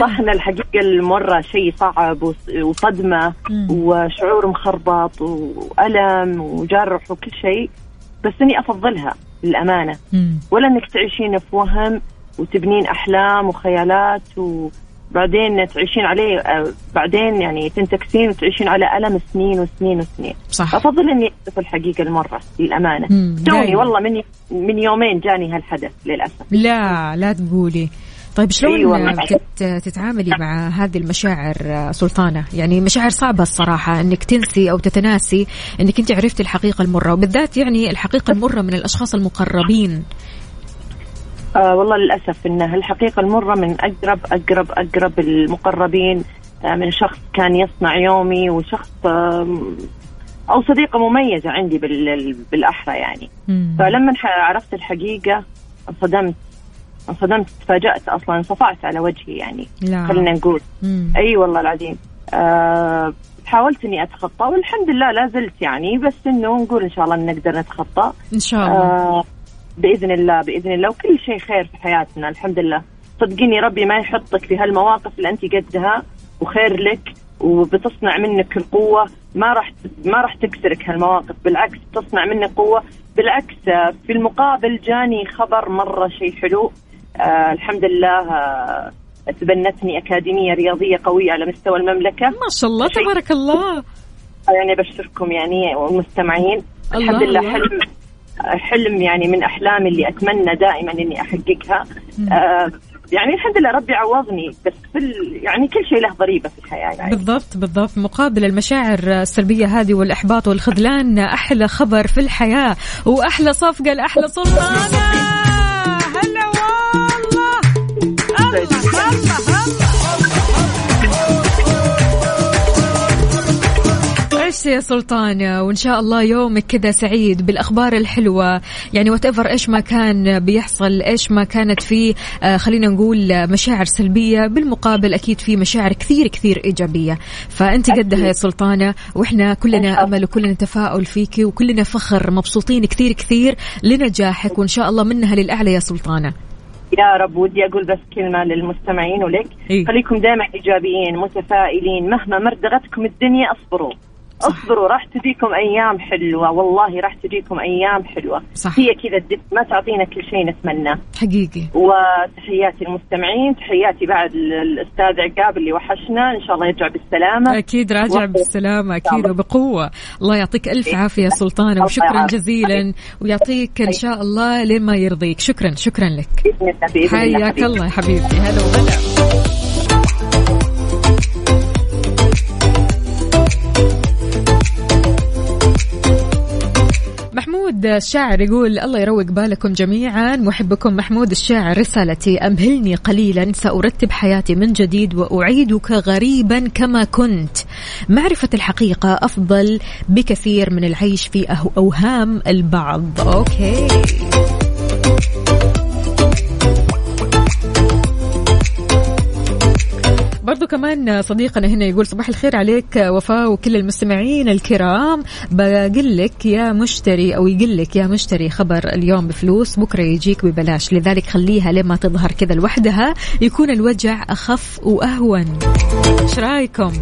صح ان الحقيقة المره شيء صعب وص- وصدمة. وشعور مخربط وألم وجرح وكل شيء بس إني أفضلها للأمانة. ولا إنك تعيشين في وهم وتبنين أحلام وخيالات وبعدين تعيشين عليه آه، بعدين يعني تنتكسين وتعيشين على ألم سنين وسنين وسنين صح أفضل إني اعرف الحقيقة المره للأمانة. توني. والله من من يومين جاني هالحدث للأسف لا لا تقولي طيب شلون أيوة، بت- تتعاملي مع هذه المشاعر آه، سلطانة؟ يعني مشاعر صعبة الصراحة إنك تنسي أو تتناسي إنك أنت عرفتي الحقيقة المرة وبالذات يعني الحقيقة المرة من الأشخاص المقربين. آه والله للأسف إن الحقيقة المرة من أقرب أقرب أقرب المقربين آه من شخص كان يصنع يومي وشخص آه أو صديقة مميزة عندي بال- بالأحرى يعني. مم. فلما عرفت الحقيقة انصدمت. انصدمت تفاجأت أصلا انصفعت على وجهي يعني. لا. خلينا نقول. مم. أي والله العظيم. آه حاولت إني أتخطى والحمد لله لا زلت يعني بس إنه نقول إن شاء الله نقدر نتخطى. إن شاء الله. آه بإذن الله بإذن الله وكل شيء خير في حياتنا الحمد لله. صدقيني ربي ما يحطك في هالمواقف اللي أنت قدها وخير لك وبتصنع منك القوة. ما راح ما راح تكسرك هالمواقف بالعكس تصنع منك قوة. بالعكس آه، في المقابل جاني خبر مرة شيء حلو. آه الحمد لله آه تبنتني أكاديمية رياضية قوية على مستوى المملكة. ما شاء الله تبارك الله. يعني بشكركم يعني والمستمعين. الحمد لله الله. حلم حلم يعني من أحلامي اللي أتمنى دائما إني أحققها. آه يعني الحمد لله ربي عوضني بس في يعني كل شيء له ضريبة في الحياة يعني. بالضبط بالضبط. مقابل المشاعر السلبية هذه والإحباط والخذلان أحلى خبر في الحياة وأحلى صفقة لأحلى سلطانة. الله إيش يا سلطانة وإن شاء الله يومك كذا سعيد بالأخبار الحلوة. يعني وات إيش ما كان بيحصل إيش ما كانت فيه آه خلينا نقول مشاعر سلبية بالمقابل أكيد في مشاعر كثير كثير إيجابية. فأنت قدها يا سلطانة وإحنا كلنا أمل وكلنا تفاؤل فيكي وكلنا فخر مبسوطين كثير كثير لنجاحك وإن شاء الله منها للأعلى يا سلطانة. يا رب ودي أقول بس كلمة للمستمعين ولك. إيه. خليكم دائما إيجابيين متفائلين. مهما مردغتكم الدنيا أصبروا. اصبروا راح تجيكم أيام حلوة. والله راح تجيكم أيام حلوة. صح. هي كذا ما تعطينا كل شيء نتمناه حقيقي. وتحياتي المستمعين تحياتي بعد الأستاذ عقاب اللي وحشنا. إن شاء الله يرجع بالسلامة. أكيد راجع وقت- بالسلامة أكيد الله. وبقوة. الله يعطيك ألف عافية يا سلطانة الله وشكرا. جزيلا. ويعطيك إن شاء الله لين ما يرضيك. شكرا شكرا لك. حياك حبيبي. الله. يا حبيبتي هلا وغلا محمود الشاعر يقول الله يروق بالكم جميعا محبكم محمود الشاعر رسالتي أمهلني قليلا سأرتب حياتي من جديد وأعيدك غريبا كما كنت. معرفة الحقيقة أفضل بكثير من العيش في أوهام البعض. أوكي. برضو كمان صديقنا هنا يقول صباح الخير عليك وفاء وكل المستمعين الكرام. بقول لك يا مشتري أو يقول لك يا مشتري خبر اليوم بفلوس بكرة يجيك ببلاش. لذلك خليها لما تظهر كذا لوحدها يكون الوجع أخف وأهون. إيش رأيكم؟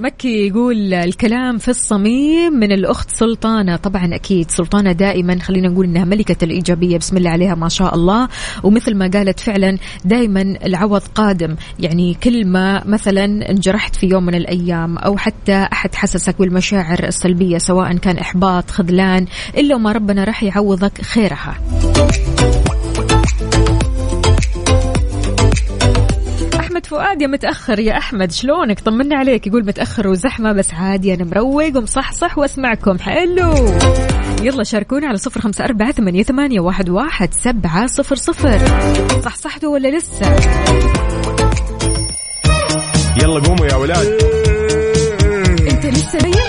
مكي يقول الكلام في الصميم من الأخت سلطانة. طبعا أكيد سلطانة دائما خلينا نقول إنها ملكة الإيجابية بسم الله عليها ما شاء الله. ومثل ما قالت فعلا دائما العوض قادم. يعني كل ما مثلا انجرحت في يوم من الأيام أو حتى أحد حسسك بالمشاعر السلبية سواء كان إحباط خذلان إلا وما ربنا راح يعوضك خيرها. احمد فؤاد يا متاخر يا احمد شلونك طمنا عليك يقول متاخر وزحمه بس عادي أنا مروق ومصحصح واسمعكم حلو يلا شاركونا على صفر خمسة أربعة ثمانية, ثمانية واحد, واحد سبعة صفر صفر صحصحتوا ولا لسه يلا قوموا يا ولاد انت لسه نايم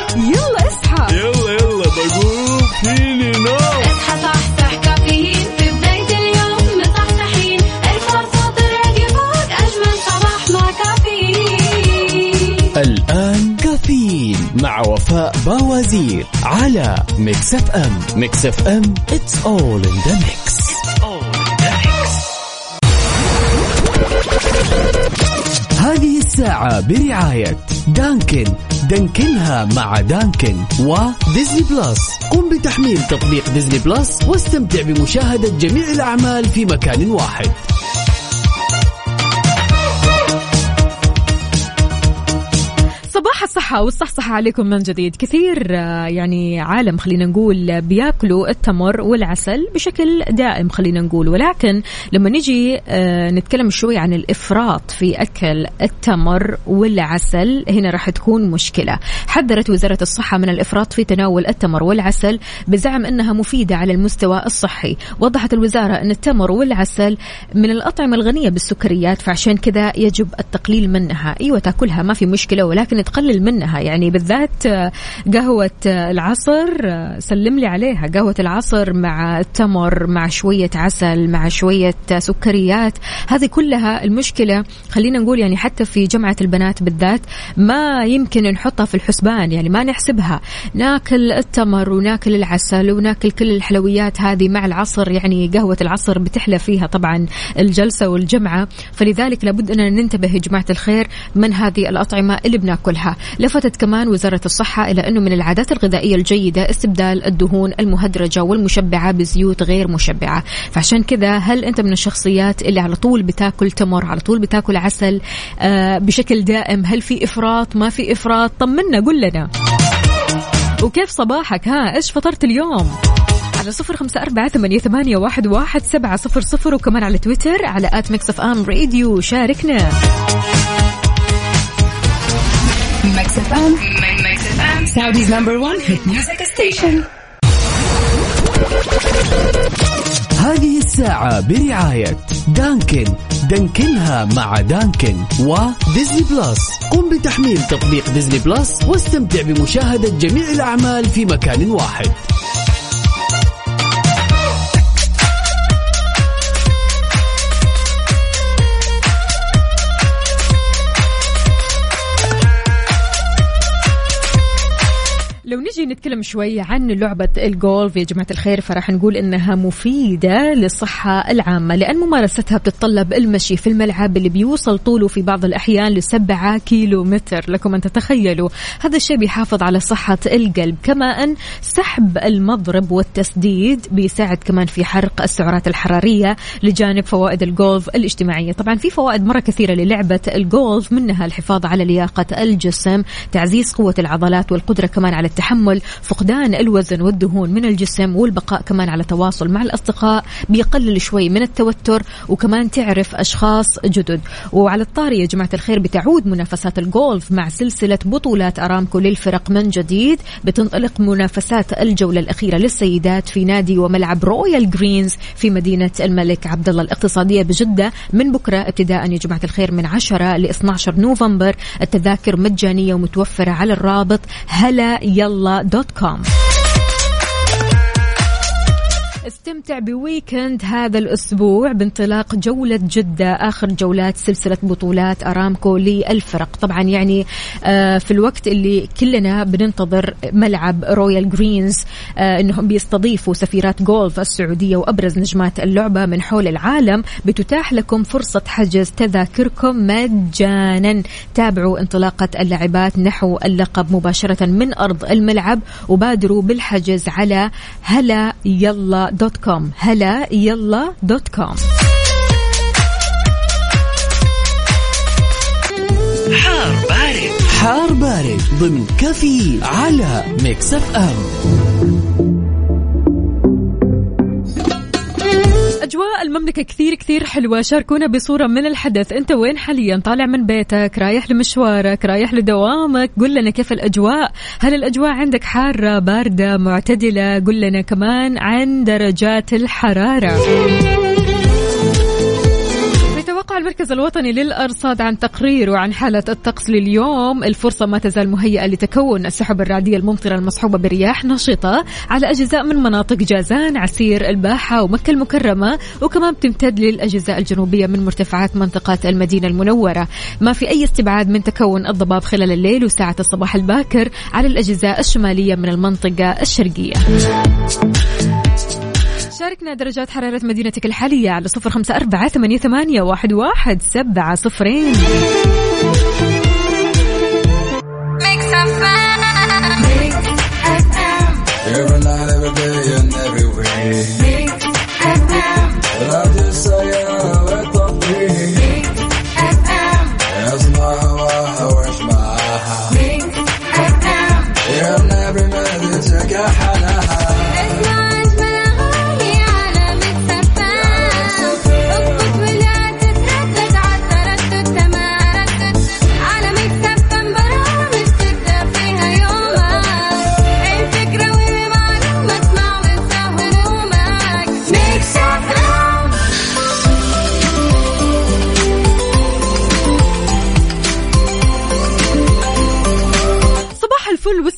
باوزير على ميكس اف ام ميكس اف ام it's all in the mix. هذه الساعة برعاية Dunkin. Dunkin ها مع Dunkin و Disney Plus قم بتحميل تطبيق Disney Plus واستمتع بمشاهدة جميع الأعمال في مكان واحد. الصحة والصحصحة عليكم من جديد. كثير آه، يعني عالم خلينا نقول بياكلوا التمر والعسل بشكل دائم خلينا نقول. ولكن لما نجي آه، نتكلم شوي عن الإفراط في أكل التمر والعسل هنا راح تكون مشكلة. حذرت وزارة الصحة من الإفراط في تناول التمر والعسل بزعم أنها مفيدة على المستوى الصحي. وضحت الوزارة أن التمر والعسل من الأطعمة الغنية بالسكريات فعشان كذا يجب التقليل منها. أيوة تأكلها ما في مشكلة ولكن تقلل منها يعني بالذات قهوة العصر سلم لي عليها. قهوة العصر مع التمر مع شوية عسل مع شوية سكريات. هذه كلها المشكلة خلينا نقول يعني حتى في جمعة البنات بالذات ما يمكن نحطها في الحسبان. يعني ما نحسبها. ناكل التمر وناكل العسل وناكل كل الحلويات هذه مع العصر. يعني قهوة العصر بتحلى فيها طبعا الجلسة والجمعة. فلذلك لابد أن ننتبه يا جماعة الخير من هذه الأطعمة اللي بناكلها. لفتت كمان وزارة الصحة إلى أنه من العادات الغذائية الجيدة استبدال الدهون المهدرجة والمشبعة بزيوت غير مشبعة. فعشان كذا هل أنت من الشخصيات اللي على طول بتاكل تمر على طول بتاكل عسل آه بشكل دائم؟ هل في إفراط؟ ما في إفراط؟ طمنا قل لنا. وكيف صباحك؟ ها إيش فطرت اليوم؟ على صفر خمسة أربعة ثمانية, ثمانية واحد, واحد سبعة صفر صفر وكمان على تويتر على at Mix FM Radio. شاركنا. Mix FM. Saudi's number one hit music station. هذه الساعة برعاية Dunkin Dunkin ها مع Dunkin و Disney Plus قم بتحميل تطبيق Disney Plus واستمتع بمشاهدة جميع الأعمال في مكان واحد نتكلم شوي عن لعبة الجولف. يا جماعة الخير فراح نقول إنها مفيدة للصحة العامة لأن ممارستها بتتطلب المشي في الملعب اللي بيوصل طوله في بعض الأحيان لسبعة كيلو متر لكم أن تتخيلوا هذا الشيء بيحافظ على صحة القلب. كما أن سحب المضرب والتسديد بيساعد كمان في حرق السعرات الحرارية لجانب فوائد الجولف الاجتماعية. طبعا في فوائد مرة كثيرة للعبة الجولف منها الحفاظ على لياقة الجسم تعزيز قوة العضلات والقدرة كمان على التحمل فقدان الوزن والدهون من الجسم والبقاء كمان على تواصل مع الأصدقاء بيقلل شوي من التوتر وكمان تعرف أشخاص جدد. وعلى الطاري يا جماعة الخير بتعود منافسات الجولف مع سلسلة بطولات أرامكو للفرق من جديد. بتنطلق منافسات الجولة الأخيرة للسيدات في نادي وملعب رويال جرينز في مدينة الملك عبد الله الاقتصادية بجدة. من بكرة ابتداء يا جماعة الخير من 10 ل 12 نوفمبر التذاكر مجانية ومتوفرة على الرابط. هلا يلا dot com استمتع ب weekend هذا الأسبوع بانطلاق جولة جدة آخر جولات سلسلة بطولات أرامكو للفرق. طبعا يعني آه، في الوقت اللي كلنا بننتظر ملعب رويال جرينز آه، أنهم بيستضيفوا سفيرات جولف السعودية وأبرز نجمات اللعبة من حول العالم. بتتاح لكم فرصة حجز تذاكركم مجانا. تابعوا انطلاقة اللاعبات نحو اللقب مباشرة من أرض الملعب وبادروا بالحجز على هلا يلا dot com. هلا يلا dot com. حار بارد. حار بارد ضمن كافيين على Mix FM. أجواء المملكة كثير كثير حلوة. شاركونا بصورة من الحدث. أنت وين حاليا؟ طالع من بيتك رايح لمشوارك رايح لدوامك. قل لنا كيف الأجواء؟ هل الأجواء عندك حارة باردة معتدلة؟ قل لنا كمان عن درجات الحرارة. في توقع المركز الوطني للأرصاد عن تقرير وعن حالة الطقس لليوم. الفرصة ما تزال مهيئة لتكون السحب الرعدية الممطرة المصحوبة برياح نشطة على أجزاء من مناطق جازان عسير الباحة ومكة المكرمة وكمان بتمتد للأجزاء الجنوبية من مرتفعات منطقة المدينة المنورة. ما في أي استبعاد من تكون الضباب خلال الليل وساعة الصباح الباكر على الأجزاء الشمالية من المنطقة الشرقية. شاركنا درجات حرارة مدينتك الحالية على صفر خمسة أربعة ثمانية, ثمانية واحد, واحد سبعة صفرين.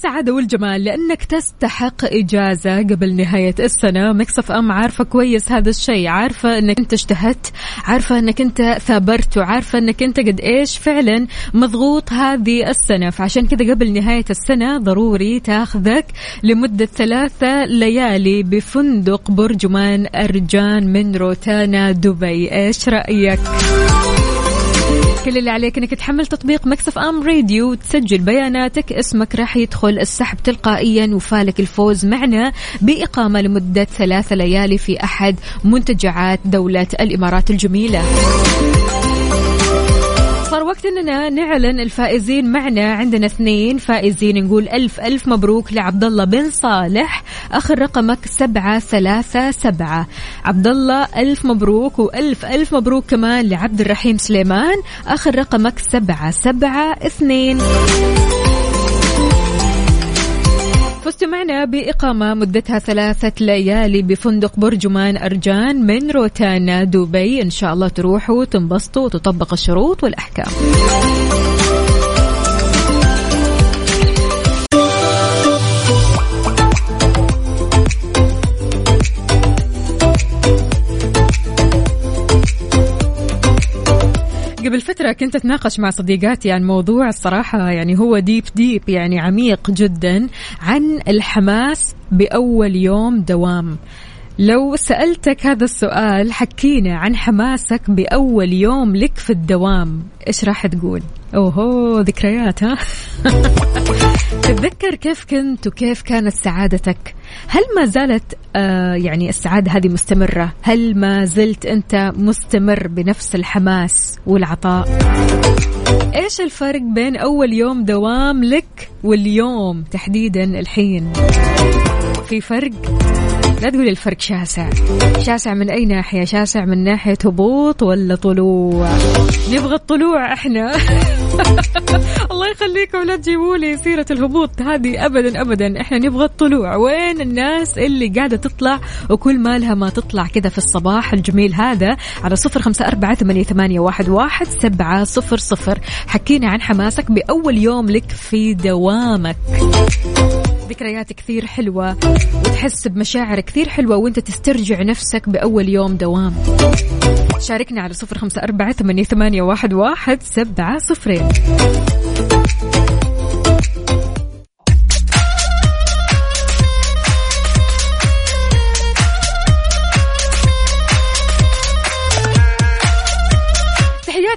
الفل والسعادة والجمال لأنك تستحق إجازة قبل نهاية السنة. مكسف أم عارفة كويس هذا الشيء. عارفة أنك أنت اجتهدت عارفة أنك أنت ثابرت وعارفة أنك أنت قد إيش فعلا مضغوط هذه السنة. فعشان كذا قبل نهاية السنة ضروري تاخذك لمدة ثلاثة ليالي بفندق برجمان أرجان من روتانا دبي. إيش رأيك؟ كل اللي عليك إنك تحمل تطبيق Mix FM Radio وتسجل بياناتك اسمك راح يدخل السحب تلقائيا وفالك الفوز معنا بإقامة لمدة ثلاثة ليالي في أحد منتجعات دولة الإمارات الجميلة. صار وقت إننا نعلن الفائزين معنا. عندنا اثنين فائزين نقول ألف ألف مبروك لعبد الله بن صالح. آخر رقمك سبعة ثلاثة سبعة. عبد الله ألف مبروك وألف ألف مبروك كمان لعبد الرحيم سليمان. آخر رقمك سبعة سبعة اثنين. فزتوا معنا بإقامة مدتها ثلاثة ليالي بفندق برجمان أرجان من روتانا دبي. إن شاء الله تروحوا تنبسطوا وتطبق الشروط والأحكام. قبل فترة كنت أتناقش مع صديقاتي عن موضوع الصراحة يعني هو deep deep يعني عميق جدا عن الحماس بأول يوم دوام. لو سألتك هذا السؤال حكينا عن حماسك بأول يوم لك في الدوام إيش راح تقول؟ أوهو ذكريات ها؟ تتذكر كيف كنت وكيف كانت سعادتك؟ هل ما زالت آه يعني السعادة هذه مستمرة؟ هل ما زلت أنت مستمر بنفس الحماس والعطاء؟ إيش الفرق بين أول يوم دوام لك واليوم تحديدا الحين في فرق لا تقولي الفرق شاسع. شاسع من أي ناحية؟ شاسع من ناحية هبوط ولا طلوع؟ نبغى الطلوع إحنا. الله يخليكم لا تجيبوا لي سيرة الهبوط هذه ابدا ابدا. إحنا نبغى الطلوع. وين الناس اللي قاعدة تطلع وكل مالها ما تطلع كذا في الصباح الجميل هذا؟ على صفر أربعة ثمانية, ثمانية واحد, سبعة صفر صفر. حكينا عن حماسك بأول يوم لك في دوامك. ذكريات كثير حلوة وتحس بمشاعر كثير حلوة وانت تسترجع نفسك بأول يوم دوام. شاركنا على صفر خمسة أربعة ثمانية, واحد, واحد سبعة صفرين.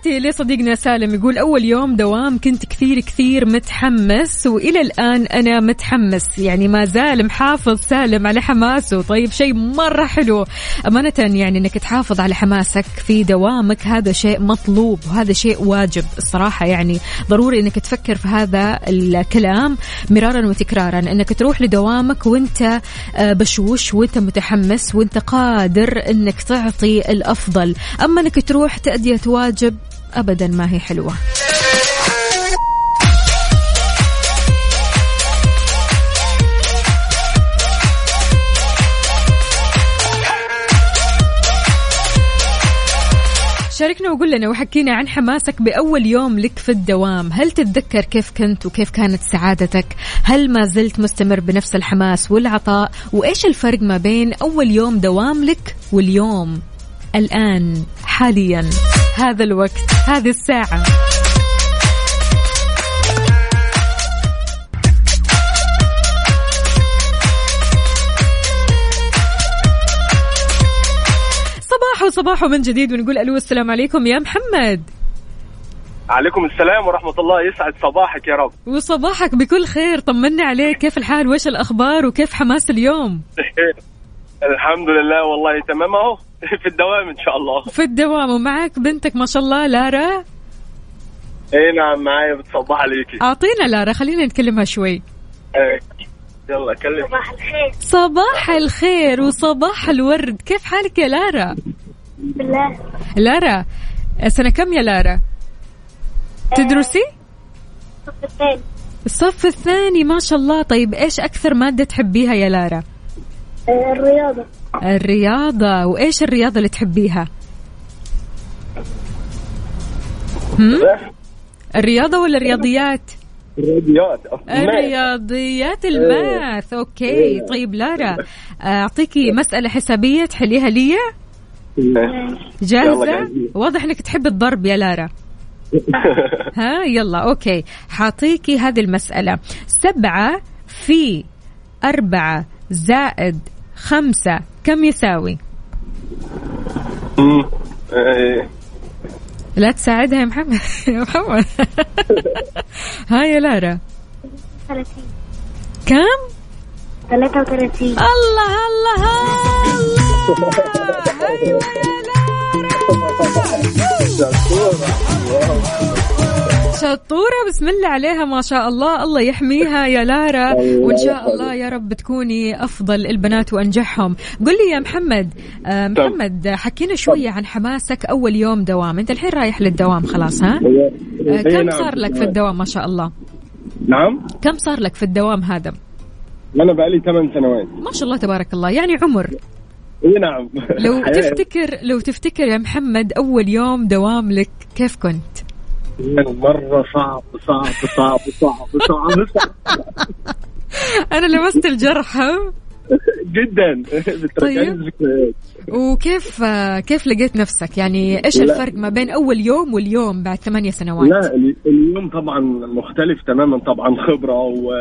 تحياتي لصديقنا سالم يقول أول يوم دوام كنت كثير كثير متحمس وإلى الآن أنا متحمس. يعني ما زال محافظ سالم على حماسه. طيب شيء مرة حلو. أمانة يعني أنك تحافظ على حماسك في دوامك هذا شيء مطلوب وهذا شيء واجب. الصراحة يعني ضروري أنك تفكر في هذا الكلام مرارا وتكرارا. أنك تروح لدوامك وأنت آه، بشوش وأنت متحمس وأنت قادر أنك تعطي الأفضل. أما أنك تروح تأدية واجب ابدا ما هي حلوة. شاركنا وقول لنا وحكينا عن حماسك بأول يوم لك في الدوام. هل تتذكر كيف كنت وكيف كانت سعادتك؟ هل ما زلت مستمر بنفس الحماس والعطاء؟ وإيش الفرق ما بين أول يوم دوام لك واليوم؟ الآن حاليا هذا الوقت هذه الساعة. صباح وصباح من جديد ونقول ألو السلام عليكم يا محمد. عليكم السلام ورحمة الله يسعد صباحك يا رب. وصباحك بكل خير طمنا عليك كيف الحال؟ وإيش الأخبار؟ وكيف حماس اليوم؟ الحمد لله والله تمام أهو. في الدوام إن شاء الله. في الدوام ومعك بنتك ما شاء الله لارا. اي نعم معايا بتصبح عليكي أعطينا لارا خلينا نتكلمها شوي. إيه. يلا كلم. صباح الخير. صباح الخير وصباح الورد. كيف حالك يا لارا؟ بالله لارا سنة كم يا لارا؟ تدرسي؟ الصف الثاني. الصف الثاني ما شاء الله. طيب إيش أكثر مادة تحبيها يا لارا؟ آه، الرياضة. الرياضة. وإيش الرياضة اللي تحبيها؟ هم؟ الرياضة ولا الرياضيات؟ الرياضيات. الرياضيات الماث أوكي. طيب لارا أعطيكي مسألة حسابية تحليها لي جاهزة؟ جاهزين. واضح إنك تحب الضرب يا لارا. ها يلا أوكي. حاعطيكي هذه المسألة. سبعة في أربعة زائد خمسة. كم يساوي؟ إيه. لا تساعدها يا محمد. يا محمد. ها يا لارا. 30 كم؟ 33 الله الله الله. أيوه يا لارا. شطورة بسم الله عليها ما شاء الله الله يحميها يا لارا. وإن شاء الله يا رب تكوني أفضل البنات وأنجحهم. قل لي يا محمد آه محمد حكينا شوية عن حماسك أول يوم دوام. أنت الحين رايح للدوام خلاص ها؟ آه كم. صار لك في الدوام ما شاء الله؟ نعم؟ كم صار لك في الدوام هذا؟ أنا بقالي 8 سنوات. ما شاء الله تبارك الله يعني عمر. إي نعم. لو. تفتكر لو تفتكر يا محمد أول يوم دوام لك كيف كنت؟ يعني مرة صعب صعب صعب صعب صعب. صعب أنا لمست الجرح؟ جدا. طيب. وكيف كيف لقيت نفسك؟ يعني إيش. الفرق ما بين أول يوم واليوم بعد ثمانية سنوات؟ لا ال- اليوم طبعا مختلف تماما طبعا خبرة و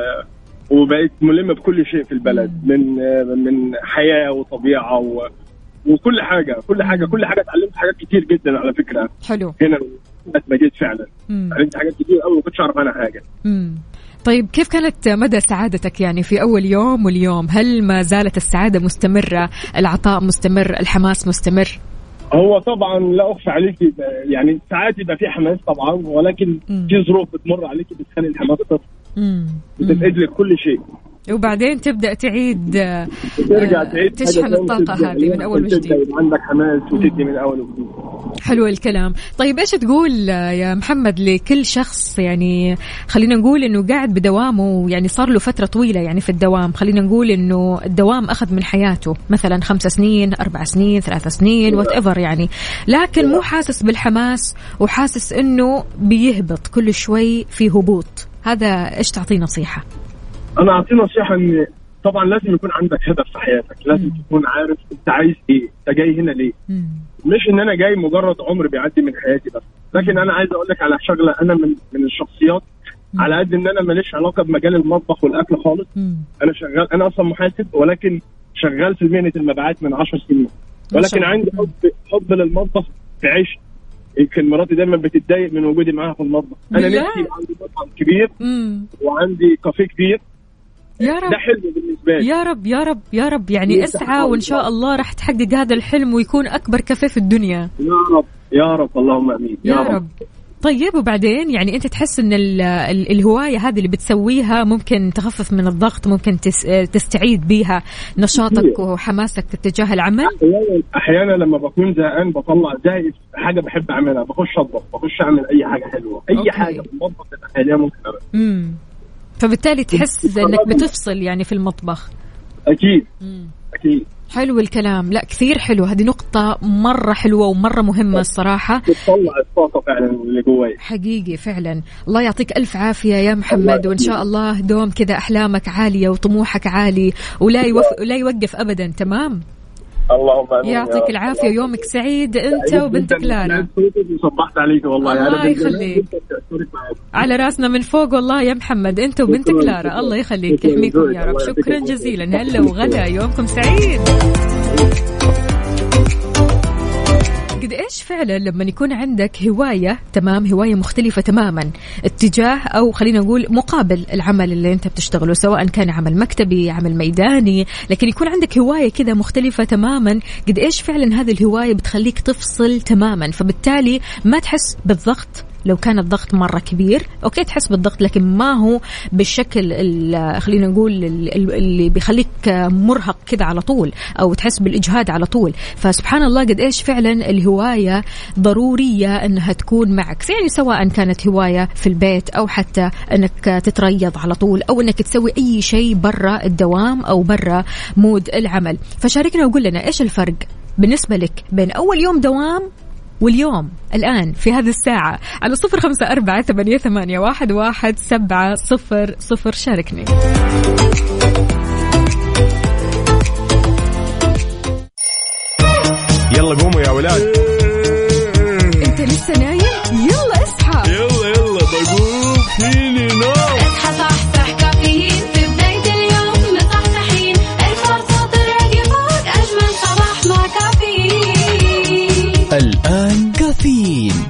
وبقيت ملم بكل شيء في البلد من من حياة وطبيعة و وكل حاجة كل حاجة كل حاجة اتعلمت حاجات كتير جدا على فكرة. حلو. هنا لما جيت فعلا. اتعلمت حاجات كتير قوي ما كنتش أعرف عنها حاجة. مم. طيب كيف كانت مدى سعادتك يعني في أول يوم واليوم؟ هل ما زالت السعادة مستمرة؟ العطاء مستمر؟ الحماس مستمر؟ هو طبعا لا أخفى عليك يعني ساعات يبقى في حماس طبعا ولكن في ظروف بتمر عليك بتخلي الحماس تطفى مم. بتفقد لك كل شيء. وبعدين تبدأ تعيد آه، ترجع آه، تعيد تشحن تبدأ- هذه من تبدأ وجديد. عندك حماس وتدي من أول وجديد. حلو الكلام. طيب إيش تقول آه، يا محمد لكل شخص؟ يعني خلينا نقول إنه قاعد بدوامه يعني صار له فترة طويلة يعني في الدوام. خلينا نقول إنه الدوام أخذ من حياته. مثلا خمس سنين أربع سنين ثلاث سنين وات ايفر يعني. لكن مو حاسس بالحماس وحاسس إنه بيهبط كل شوي في هبوط. هذا إيش تعطيه نصيحة؟ أنا اعطيه نصيحة إن طبعا لازم يكون عندك هدف في حياتك. لازم تكون عارف أنت عايز إيه. أنت جاي هنا ليه. مش إن أنا جاي مجرد عمر بيعدي من حياتي بس. لكن أنا عايز أقول لك على شغلة أنا من من الشخصيات على قد إن أنا ماليش علاقة بمجال المطبخ والأكل خالص. أنا شغال أنا أصلا محاسب ولكن شغال في مهنة المبيعات من 10 سنين. ولكن. عندي حب حب للمطبخ في عيش. يمكن مراتي دايما بتتضايق من وجودي معاها في المطبخ. أنا؟ نفسي عندي مطعم كبير مم. وعندي كافيه كبير. يا رب. ده حلم بالنسبة لي. يا رب يا رب يا رب. يعني يا اسعى وإن شاء الله راح تحقق هذا الحلم ويكون أكبر كافيه في الدنيا. يا رب يا رب. اللهم آمين. يا رب. طيب وبعدين يعني أنت تحس إن ال ال الهواية هذه اللي بتسويها ممكن تخفف من الضغط ممكن تس تستعيد بيها نشاطك. وحماسك تجاه العمل؟ أحيانا أحيانا لما بكون زهقان بطلع في حاجة بحب أعملها. بخش أطبخ بخش أعمل أي حاجة حلوة. أي أوكي. حاجة في المطبخ ممكن امم فبالتالي تحس إنك بتفصل يعني في المطبخ. أكيد. مم. أكيد. حلو الكلام. لا كثير حلو. هذه نقطة مرة حلوة ومرة مهمة الصراحة. بتطلع الطاقة فعلا اللي جواي. حقيقي فعلا. الله يعطيك ألف عافية يا محمد وإن شاء الله دوم كذا أحلامك عالية وطموحك عالي ولا يوف... ولا يوقف أبدا. تمام؟ اللهم آمين يعطيك رب. العافية ويومك سعيد. أنت سعيد وبنتك لارا. وصبحت عليك والله. الله يخليك. على راسنا من فوق والله يا محمد. أنت وبنتك لارا. الله يخليك يحميكم يا رب. شكرا. جزيلا. هلا وغلا يومكم سعيد. قد إيش فعلا لما يكون عندك هواية تمام هواية مختلفة تماما اتجاه أو خلينا نقول مقابل العمل اللي أنت بتشتغله سواء كان عمل مكتبي عمل ميداني لكن يكون عندك هواية كذا مختلفة تماما قد إيش فعلا هذه الهواية بتخليك تفصل تماما فبالتالي ما تحس بالضغط؟ لو كان الضغط مرة كبير أوكي تحس بالضغط لكن ما هو بالشكل ال- خلينا نقول ال- ال- اللي بيخليك مرهق كذا على طول أو تحس بالإجهاد على طول. فسبحان الله قد إيش فعلا الهواية ضرورية إنها تكون معك. يعني سواء كانت هواية في البيت أو حتى إنك تتريض على طول أو إنك تسوي أي شيء برا الدوام أو برا مود العمل. فشاركنا وقول لنا إيش الفرق بالنسبة لك بين أول يوم دوام واليوم الآن في هذه الساعة على صفر خمسة أربعة ثمانية, ثمانية واحد, واحد سبعة صفر صفر شاركني. يلا قوموا يا ولاد. أنت لسه نايم؟ يلا اصحى. يلا يلا بقوم. كافيين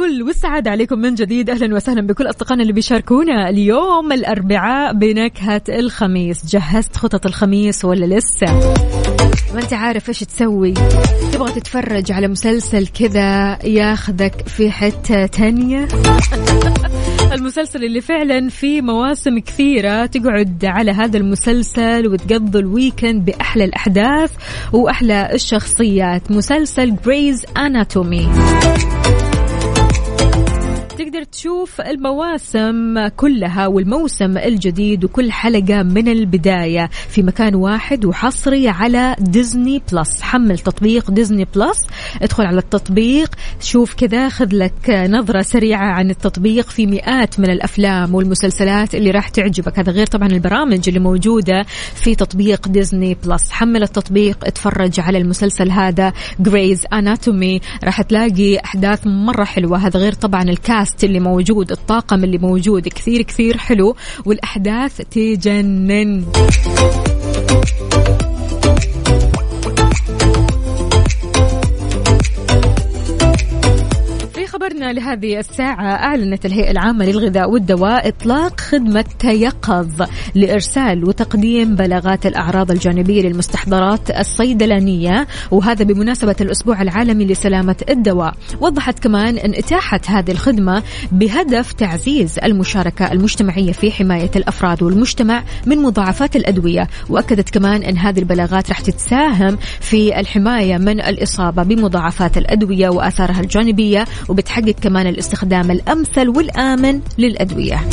الفل والسعادة عليكم من جديد. أهلا وسهلا بكل أصدقائنا اللي بيشاركونا اليوم الأربعاء بنكهة الخميس. جهزت خطط الخميس ولا لسه؟ ما أنت عارف إيش تسوي. تبغى تتفرج على مسلسل كذا ياخذك في حتة تانية؟ المسلسل اللي فعلا فيه مواسم كثيرة تقعد على هذا المسلسل وتقضي ال weekend بأحلى الأحداث وأحلى الشخصيات. مسلسل Grey's Anatomy تقدر تشوف المواسم كلها والموسم الجديد وكل حلقة من البداية في مكان واحد وحصري على Disney Plus. حمل تطبيق Disney Plus. ادخل على التطبيق. شوف كذا خذ لك نظرة سريعة عن التطبيق في مئات من الأفلام والمسلسلات اللي راح تعجبك. هذا غير طبعا البرامج اللي موجودة في تطبيق Disney Plus. حمل التطبيق. اتفرج على المسلسل هذا جريز اناتومي راح تلاقي أحداث مرة حلوة. هذا غير طبعا الكاست اللي موجود الطاقم اللي موجود كثير كثير حلو والأحداث تجنن. خبرنا لهذه الساعة أعلنت الهيئة العامة للغذاء والدواء إطلاق خدمة تيقظ لإرسال وتقديم بلاغات الأعراض الجانبية للمستحضرات الصيدلانية وهذا بمناسبة الأسبوع العالمي لسلامة الدواء. وضحت كمان أن إتاحة هذه الخدمة بهدف تعزيز المشاركة المجتمعية في حماية الأفراد والمجتمع من مضاعفات الأدوية. وأكدت كمان أن هذه البلاغات راح تساهم في الحماية من الإصابة بمضاعفات الأدوية وآثارها الجانبية وبتحقق كمان الاستخدام الأمثل والآمن للأدوية.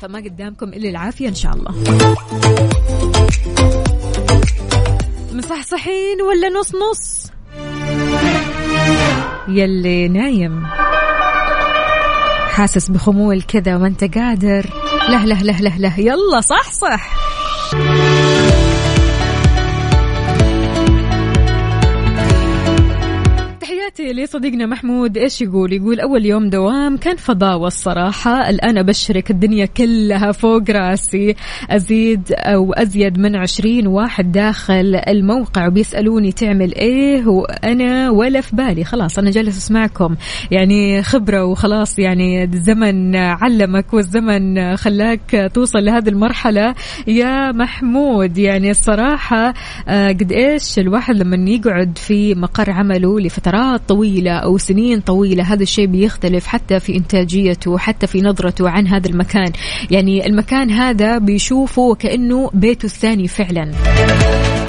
فما قدامكم إلا العافية إن شاء الله. مصحصحين ولا نص نص؟ يلي نايم. حاسس بخمول كذا وانت قادر. له له له له له. يلا صح صح تحياتي لصديقنا محمود إيش يقول؟ يقول أول يوم دوام كان فضاوة الصراحة الآن أبشرك الدنيا كلها فوق رأسي. أزيد أو أزيد من عشرين واحد داخل الموقع وبيسألوني تعمل إيه وأنا ولا في بالي. خلاص أنا جالس أسمعكم. يعني خبرة وخلاص يعني الزمن علمك والزمن خلاك توصل لهذه المرحلة. يا محمود يعني الصراحة آه، قد إيش الواحد لما يقعد في مقر عمله لفترات طويلة أو سنين طويلة هذا الشيء بيختلف حتى في إنتاجيته حتى في نظرته عن هذا المكان. يعني المكان هذا بيشوفه وكأنه بيته الثاني فعلا.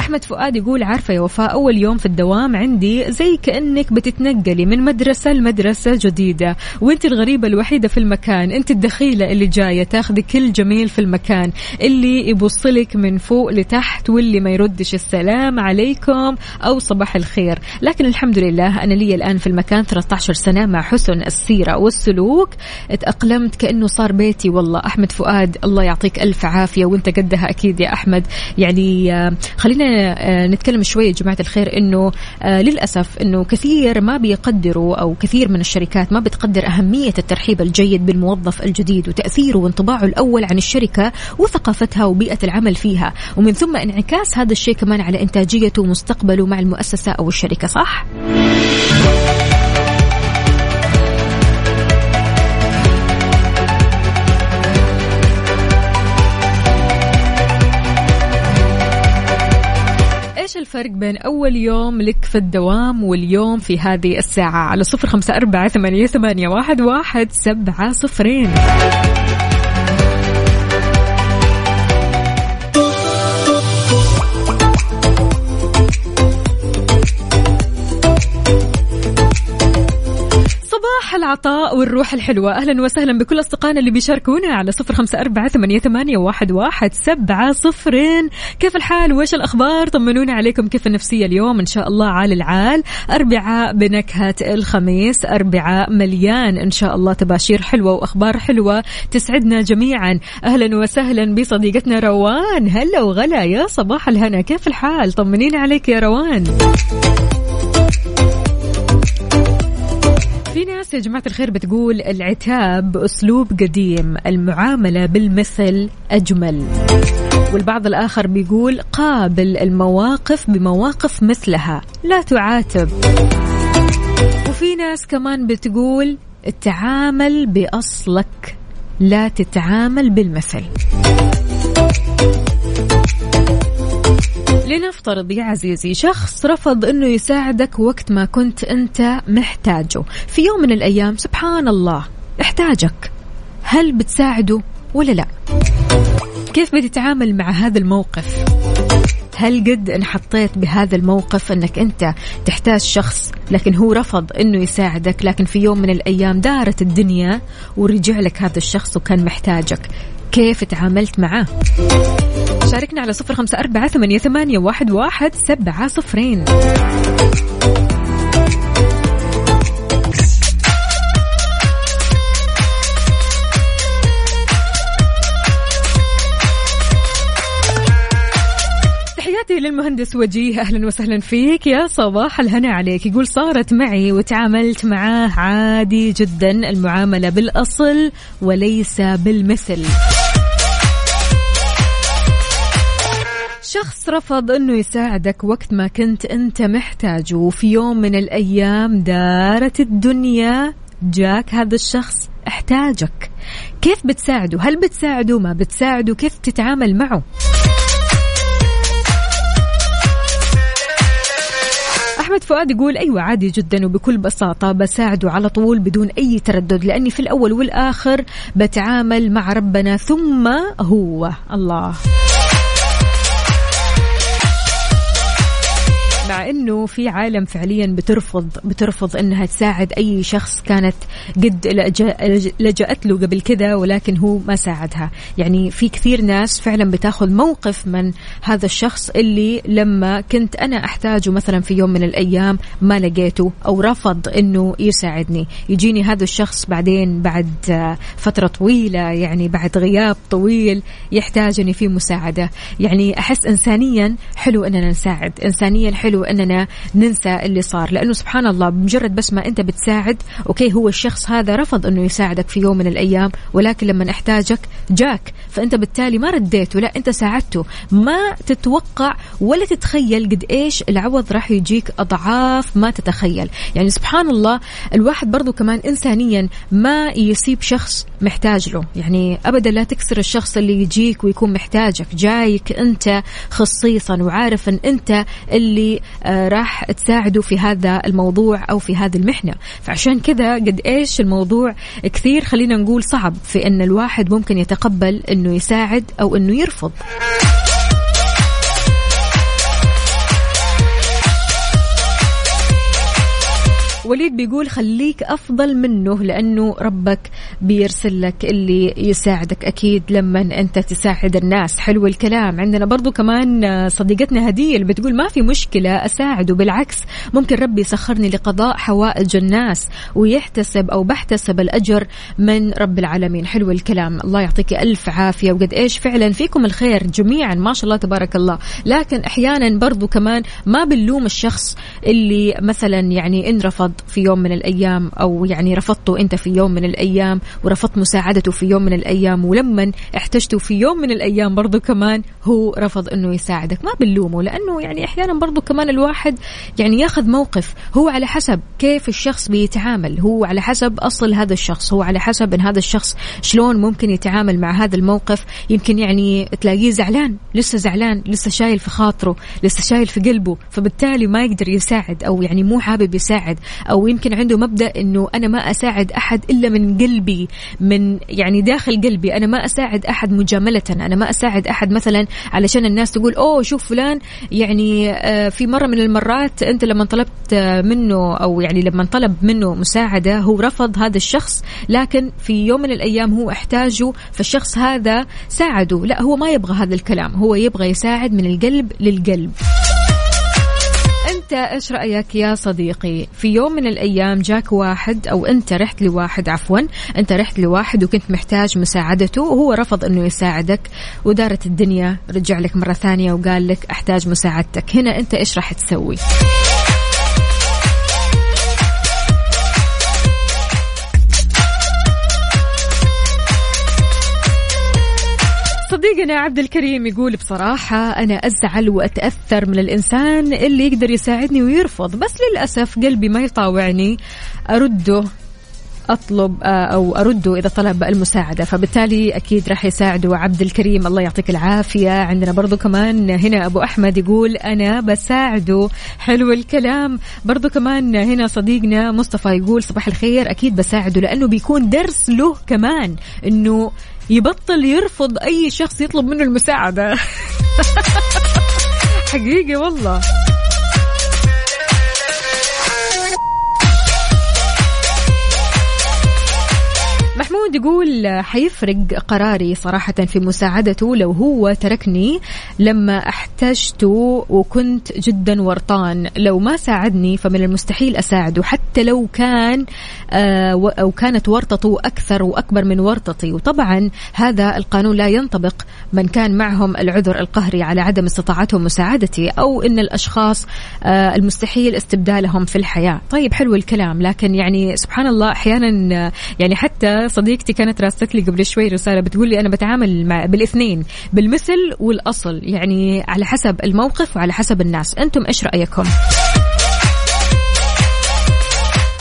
أحمد فؤاد يقول عارفة يا وفاء أول يوم في الدوام عندي زي كأنك بتتنقلي من مدرسة لمدرسة جديدة. وأنت الغريبة الوحيدة في المكان أنت الدخيلة اللي جاية تاخذي كل جميل في المكان اللي يبصلك من فوق لتحت واللي ما يردش السلام عليكم أو صباح الخير. لكن الحمد لله أنا لي الآن في المكان 13 سنة مع حسن السيرة والسلوك. تأقلمت كأنه صار بيتي والله. أحمد فؤاد الله يعطيك ألف عافية وأنت قدها أكيد يا أحمد. يعني آه، خلينا آه، نتكلم شوية يا جماعة الخير أنه آه، للأسف أنه كثير ما بيقدروا أو كثير من الشركات ما بتقدر أهمية الترحيب الجيد بالموظف الجديد وتأثيره وانطباعه الأول عن الشركة وثقافتها وبيئة العمل فيها ومن ثم انعكاس هذا الشيء كمان على إنتاجيته ومستقبله مع المؤسسة أو الشركة صح؟ الفرق بين أول يوم لك في الدوام واليوم في هذه الساعة على صفر خمسة أربعة ثمانية واحد, واحد سبعة صفرين. صباح العطاء والروح الحلوة. أهلا وسهلا بكل أصدقائنا اللي بيشاركونا على صفر خمسة أربعة ثمانية, واحد, واحد سبعة صفرين. كيف الحال؟ وإيش الأخبار؟ طمنونا عليكم كيف النفسية اليوم؟ إن شاء الله عال العال. أربعاء بنكهة الخميس أربعاء مليان. إن شاء الله تباشير حلوة وأخبار حلوة تسعدنا جميعا. أهلا وسهلا بصديقتنا روان. هلا وغلا يا صباح الهنا. كيف الحال؟ طمنينا عليك يا روان. في ناس يا جماعة الخير بتقول العتاب أسلوب قديم المعاملة بالمثل أجمل. والبعض الآخر بيقول قابل المواقف بمواقف مثلها لا تعاتب. وفي ناس كمان بتقول التعامل بأصلك لا تتعامل بالمثل. لنفترض يا عزيزي شخص رفض إنه يساعدك وقت ما كنت أنت محتاجه. في يوم من الأيام سبحان الله احتاجك. هل بتساعده ولا لا؟ كيف بتتعامل مع هذا الموقف؟ هل قد انحطيت بهذا الموقف إنك أنت تحتاج شخص لكن هو رفض إنه يساعدك لكن في يوم من الأيام دارت الدنيا ورجع لك هذا الشخص وكان محتاجك؟ كيف تعاملت معاه شاركنا على صفر خمسة أربعة ثمانية, ثمانية واحد, واحد سبعة صفرين. تحياتي للمهندس وجيه أهلا وسهلا فيك. يا صباح الهنا عليك. يقول صارت معي وتعاملت معاه عادي جدا المعاملة بالأصل وليس بالمثل. شخص رفض إنه يساعدك وقت ما كنت أنت محتاجه وفي يوم من الأيام دارت الدنيا جاك هذا الشخص احتاجك. كيف بتساعده؟ هل بتساعده؟ ما بتساعده؟ كيف تتعامل معه؟ أحمد فؤاد يقول أيوه عادي جدا وبكل بساطة بساعده على طول بدون أي تردد لأني في الأول والآخر بتعامل مع ربنا ثم هو الله. مع إنه في عالم فعليا بترفض بترفض إنها تساعد أي شخص كانت قد لجأ- لجأت له قبل كذا ولكن هو ما ساعدها. يعني في كثير ناس فعلا بتاخذ موقف من هذا الشخص اللي لما كنت أنا أحتاجه مثلا في يوم من الأيام ما لقيته أو رفض إنه يساعدني. يجيني هذا الشخص بعدين بعد فترة طويلة يعني بعد غياب طويل يحتاجني في مساعدة. يعني أحس انسانيا حلو إننا نساعد. انسانيا حلو أننا ننسى اللي صار. لأنه سبحان الله بمجرد بس ما أنت بتساعد أوكي هو الشخص هذا رفض أنه يساعدك في يوم من الأيام ولكن لما احتاجك جاك. فأنت بالتالي ما رديته لا أنت ساعدته. ما تتوقع ولا تتخيل قد إيش العوض راح يجيك أضعاف ما تتخيل. يعني سبحان الله الواحد برضو كمان انسانيا ما يسيب شخص محتاج له. يعني ابدا لا تكسر الشخص اللي يجيك ويكون محتاجك. جايك أنت خصيصا وعارف أن أنت اللي راح تساعده في هذا الموضوع أو في هذه المحنة. فعشان كذا قد إيش الموضوع كثير خلينا نقول صعب في إن الواحد ممكن يتقبل إنه يساعد أو إنه يرفض. وليد بيقول خليك أفضل منه لأنه ربك بيرسل لك اللي يساعدك أكيد لما أنت تساعد الناس. حلو الكلام. عندنا برضو كمان صديقتنا هديه اللي بتقول ما في مشكلة اساعده بالعكس ممكن ربي يسخرني لقضاء حوائج الناس ويحتسب أو بحتسب الأجر من رب العالمين. حلو الكلام. الله يعطيك ألف عافية. وقد إيش فعلا فيكم الخير جميعا ما شاء الله تبارك الله. لكن أحيانا برضو كمان ما بنلوم الشخص اللي مثلا يعني ان رفض في يوم من الأيام أو يعني رفضته أنت في يوم من الأيام ورفضت مساعدته في يوم من الأيام ولما احتجته في يوم من الأيام برضو كمان هو رفض إنه يساعدك. ما بنلومه لأنه يعني أحيانا برضو كمان الواحد يعني ياخذ موقف هو على حسب كيف الشخص بيتعامل هو على حسب أصل هذا الشخص هو على حسب إن هذا الشخص شلون ممكن يتعامل مع هذا الموقف. يمكن يعني تلاقيه زعلان لسه زعلان لسه شايل في خاطره لسه شايل في قلبه فبالتالي ما يقدر يساعد أو يعني مو حابب يساعد. أو يمكن عنده مبدأ إنه أنا ما أساعد أحد إلا من قلبي من يعني داخل قلبي. أنا ما أساعد أحد مجاملة أنا ما أساعد أحد مثلا علشان الناس تقول أوه شوف فلان يعني آه، في مرة من المرات أنت لما طلبت منه أو يعني لما طلب منه مساعدة هو رفض هذا الشخص لكن في يوم من الأيام هو احتاجه فالشخص هذا ساعده. لا هو ما يبغى هذا الكلام هو يبغى يساعد من القلب للقلب. انت إيش رأيك يا صديقي؟ في يوم من الأيام جاك واحد أو أنت رحت لواحد عفوا أنت رحت لواحد وكنت محتاج مساعدته وهو رفض إنه يساعدك. ودارت الدنيا رجع لك مرة ثانية وقال لك أحتاج مساعدتك. هنا أنت إيش راح تسوي؟ صديقنا عبد الكريم يقول بصراحة أنا أزعل وأتأثر من الإنسان اللي يقدر يساعدني ويرفض بس للأسف قلبي ما يطاوعني أرده. أطلب آه، أو ارده اذا طلب المساعدة. فبالتالي أكيد راح يساعده عبد الكريم. الله يعطيك العافية. عندنا برضو كمان هنا أبو أحمد يقول أنا بساعده حلو الكلام. برضو كمان هنا صديقنا مصطفى يقول صباح الخير. أكيد بساعده لأنه بيكون درس له كمان إنه يبطل يرفض أي شخص يطلب منه المساعدة. حقيقي والله. محمود يقول حيفرق قراري صراحة في مساعدته لو هو تركني لما احتجته وكنت جدا ورطان لو ما ساعدني فمن المستحيل أساعده حتى لو كان آه، أو كانت ورطته أكثر وأكبر من ورطتي. وطبعا هذا القانون لا ينطبق من كان معهم العذر القهري على عدم استطاعتهم مساعدتي أو أن الأشخاص آه، المستحيل استبدالهم في الحياة. طيب حلو الكلام لكن يعني سبحان الله أحيانا آه، يعني حتى صديقتي كانت راسلت لي قبل شوي رسالة بتقول لي أنا بتعامل مع بالإثنين بالمثل والأصل يعني على حسب الموقف وعلى حسب الناس. أنتم إيش رأيكم؟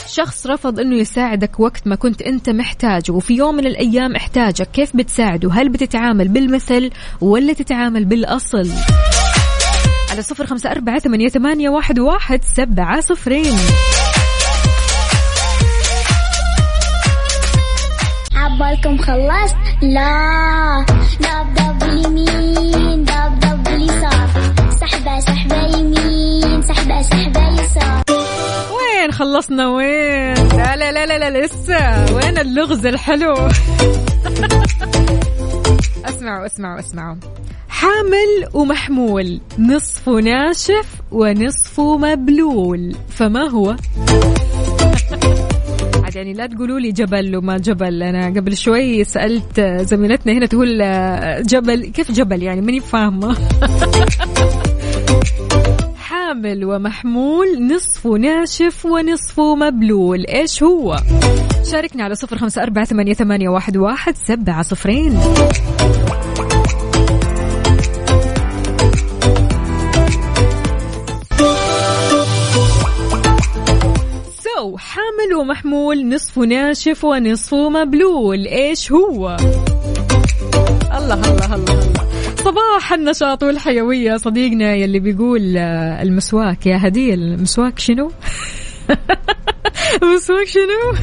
شخص رفض إنه يساعدك وقت ما كنت أنت محتاجه وفي يوم من الأيام احتاجك. كيف بتساعده؟ هل بتتعامل بالمثل ولا تتعامل بالأصل؟ على صفر خمسة أربعة ثمانية, ثمانية واحد, واحد سبعة صفرين. عبالكم خلصت لا. دب دب اليمين دب دب اليسار سحبة سحبة يمين. سحبة سحبة يسار. وين خلصنا؟ وين؟ لا لا لا لا, لا لسه. وين اللغز الحلو؟ اسمعوا اسمعوا اسمعوا. حامل ومحمول. نصفه ناشف ونصفه مبلول. فما هو؟ عاد يعني لا تقولوا لي جبل وما جبل. أنا قبل شوي سألت زميلتنا هنا تقول جبل كيف جبل؟ يعني ماني فاهمة. حامل ومحمول نصفه ناشف ونصفه مبلول. إيش هو؟ شاركنا على صفر خمسة أربعة ثمانية, ثمانية واحد, واحد سبعة صفرين. سو حامل ومحمول نصفه ناشف ونصفه مبلول. إيش هو؟ الله الله الله الله. صباح النشاط والحيوية صديقنا يلي بيقول آه، المسواك. يا هدية المسواك شنو؟ مسواك شنو؟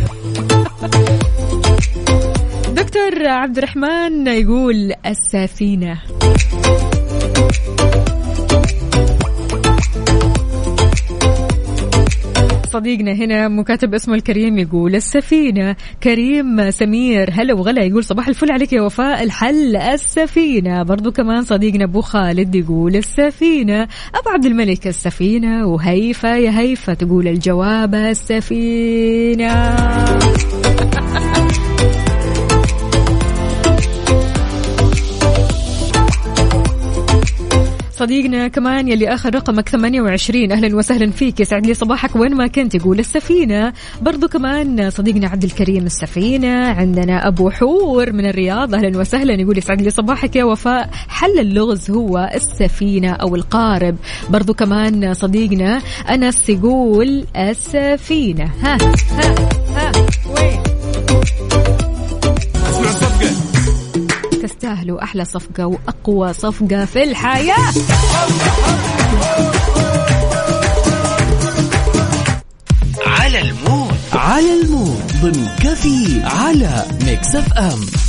دكتور عبد الرحمن يقول السفينة. صديقنا هنا مكاتب اسمه الكريم يقول السفينة كريم سمير هلا وغلا يقول صباح الفل عليك يا وفاء الحل السفينة. برضو كمان صديقنا أبو خالد يقول السفينة أبو عبد الملك السفينة وهيفا يا هيفا تقول الجواب السفينة. صديقنا كمان يلي آخر رقمك 28 أهلا وسهلا فيك. يسعد لي صباحك وين ما كنت. يقول السفينة. برضو كمان صديقنا عبد الكريم السفينة. عندنا أبو حور من الرياض. أهلا وسهلا. يقول يسعد لي صباحك يا وفاء. حل اللغز هو السفينة أو القارب. برضو كمان صديقنا أنس يقول السفينة. ها ها ها وين؟ تستاهلوا أحلى صفقة وأقوى صفقة في الحياة. على ال mood. على ال mood. ضمن كافيين على Mix FM.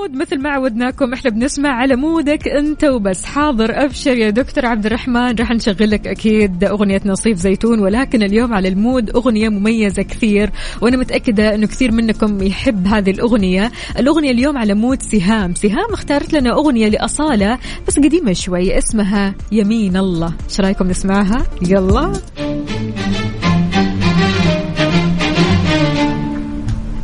ال mood مثل ما عودناكم إحنا بنسمع على mood ك أنت وبس. حاضر أبشر يا دكتور عبد الرحمن. راح نشغل لك أكيد أغنية نصيف زيتون ولكن اليوم على ال mood أغنية مميزة كثير وأنا متأكدة إنه كثير منكم يحب هذه الأغنية. الأغنية اليوم على mood سهام. سهام اختارت لنا أغنية لأصالة بس قديمة شوي اسمها يمين الله. إيش رأيكم نسمعها؟ يلا.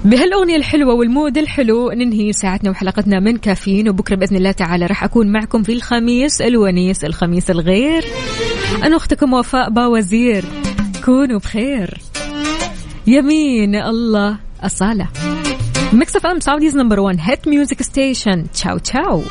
بهالأغنية الحلوة وال mood الحلو ننهي ساعتنا وحلقتنا من كافيين وبكرة بإذن الله تعالى راح أكون معكم في الخميس الونيس الخميس الغير. أنا أختكم وفاء باوزير. كونوا بخير. يمين الله أصالة. Mix FM Saudi's number 1 hit music station ciao ciao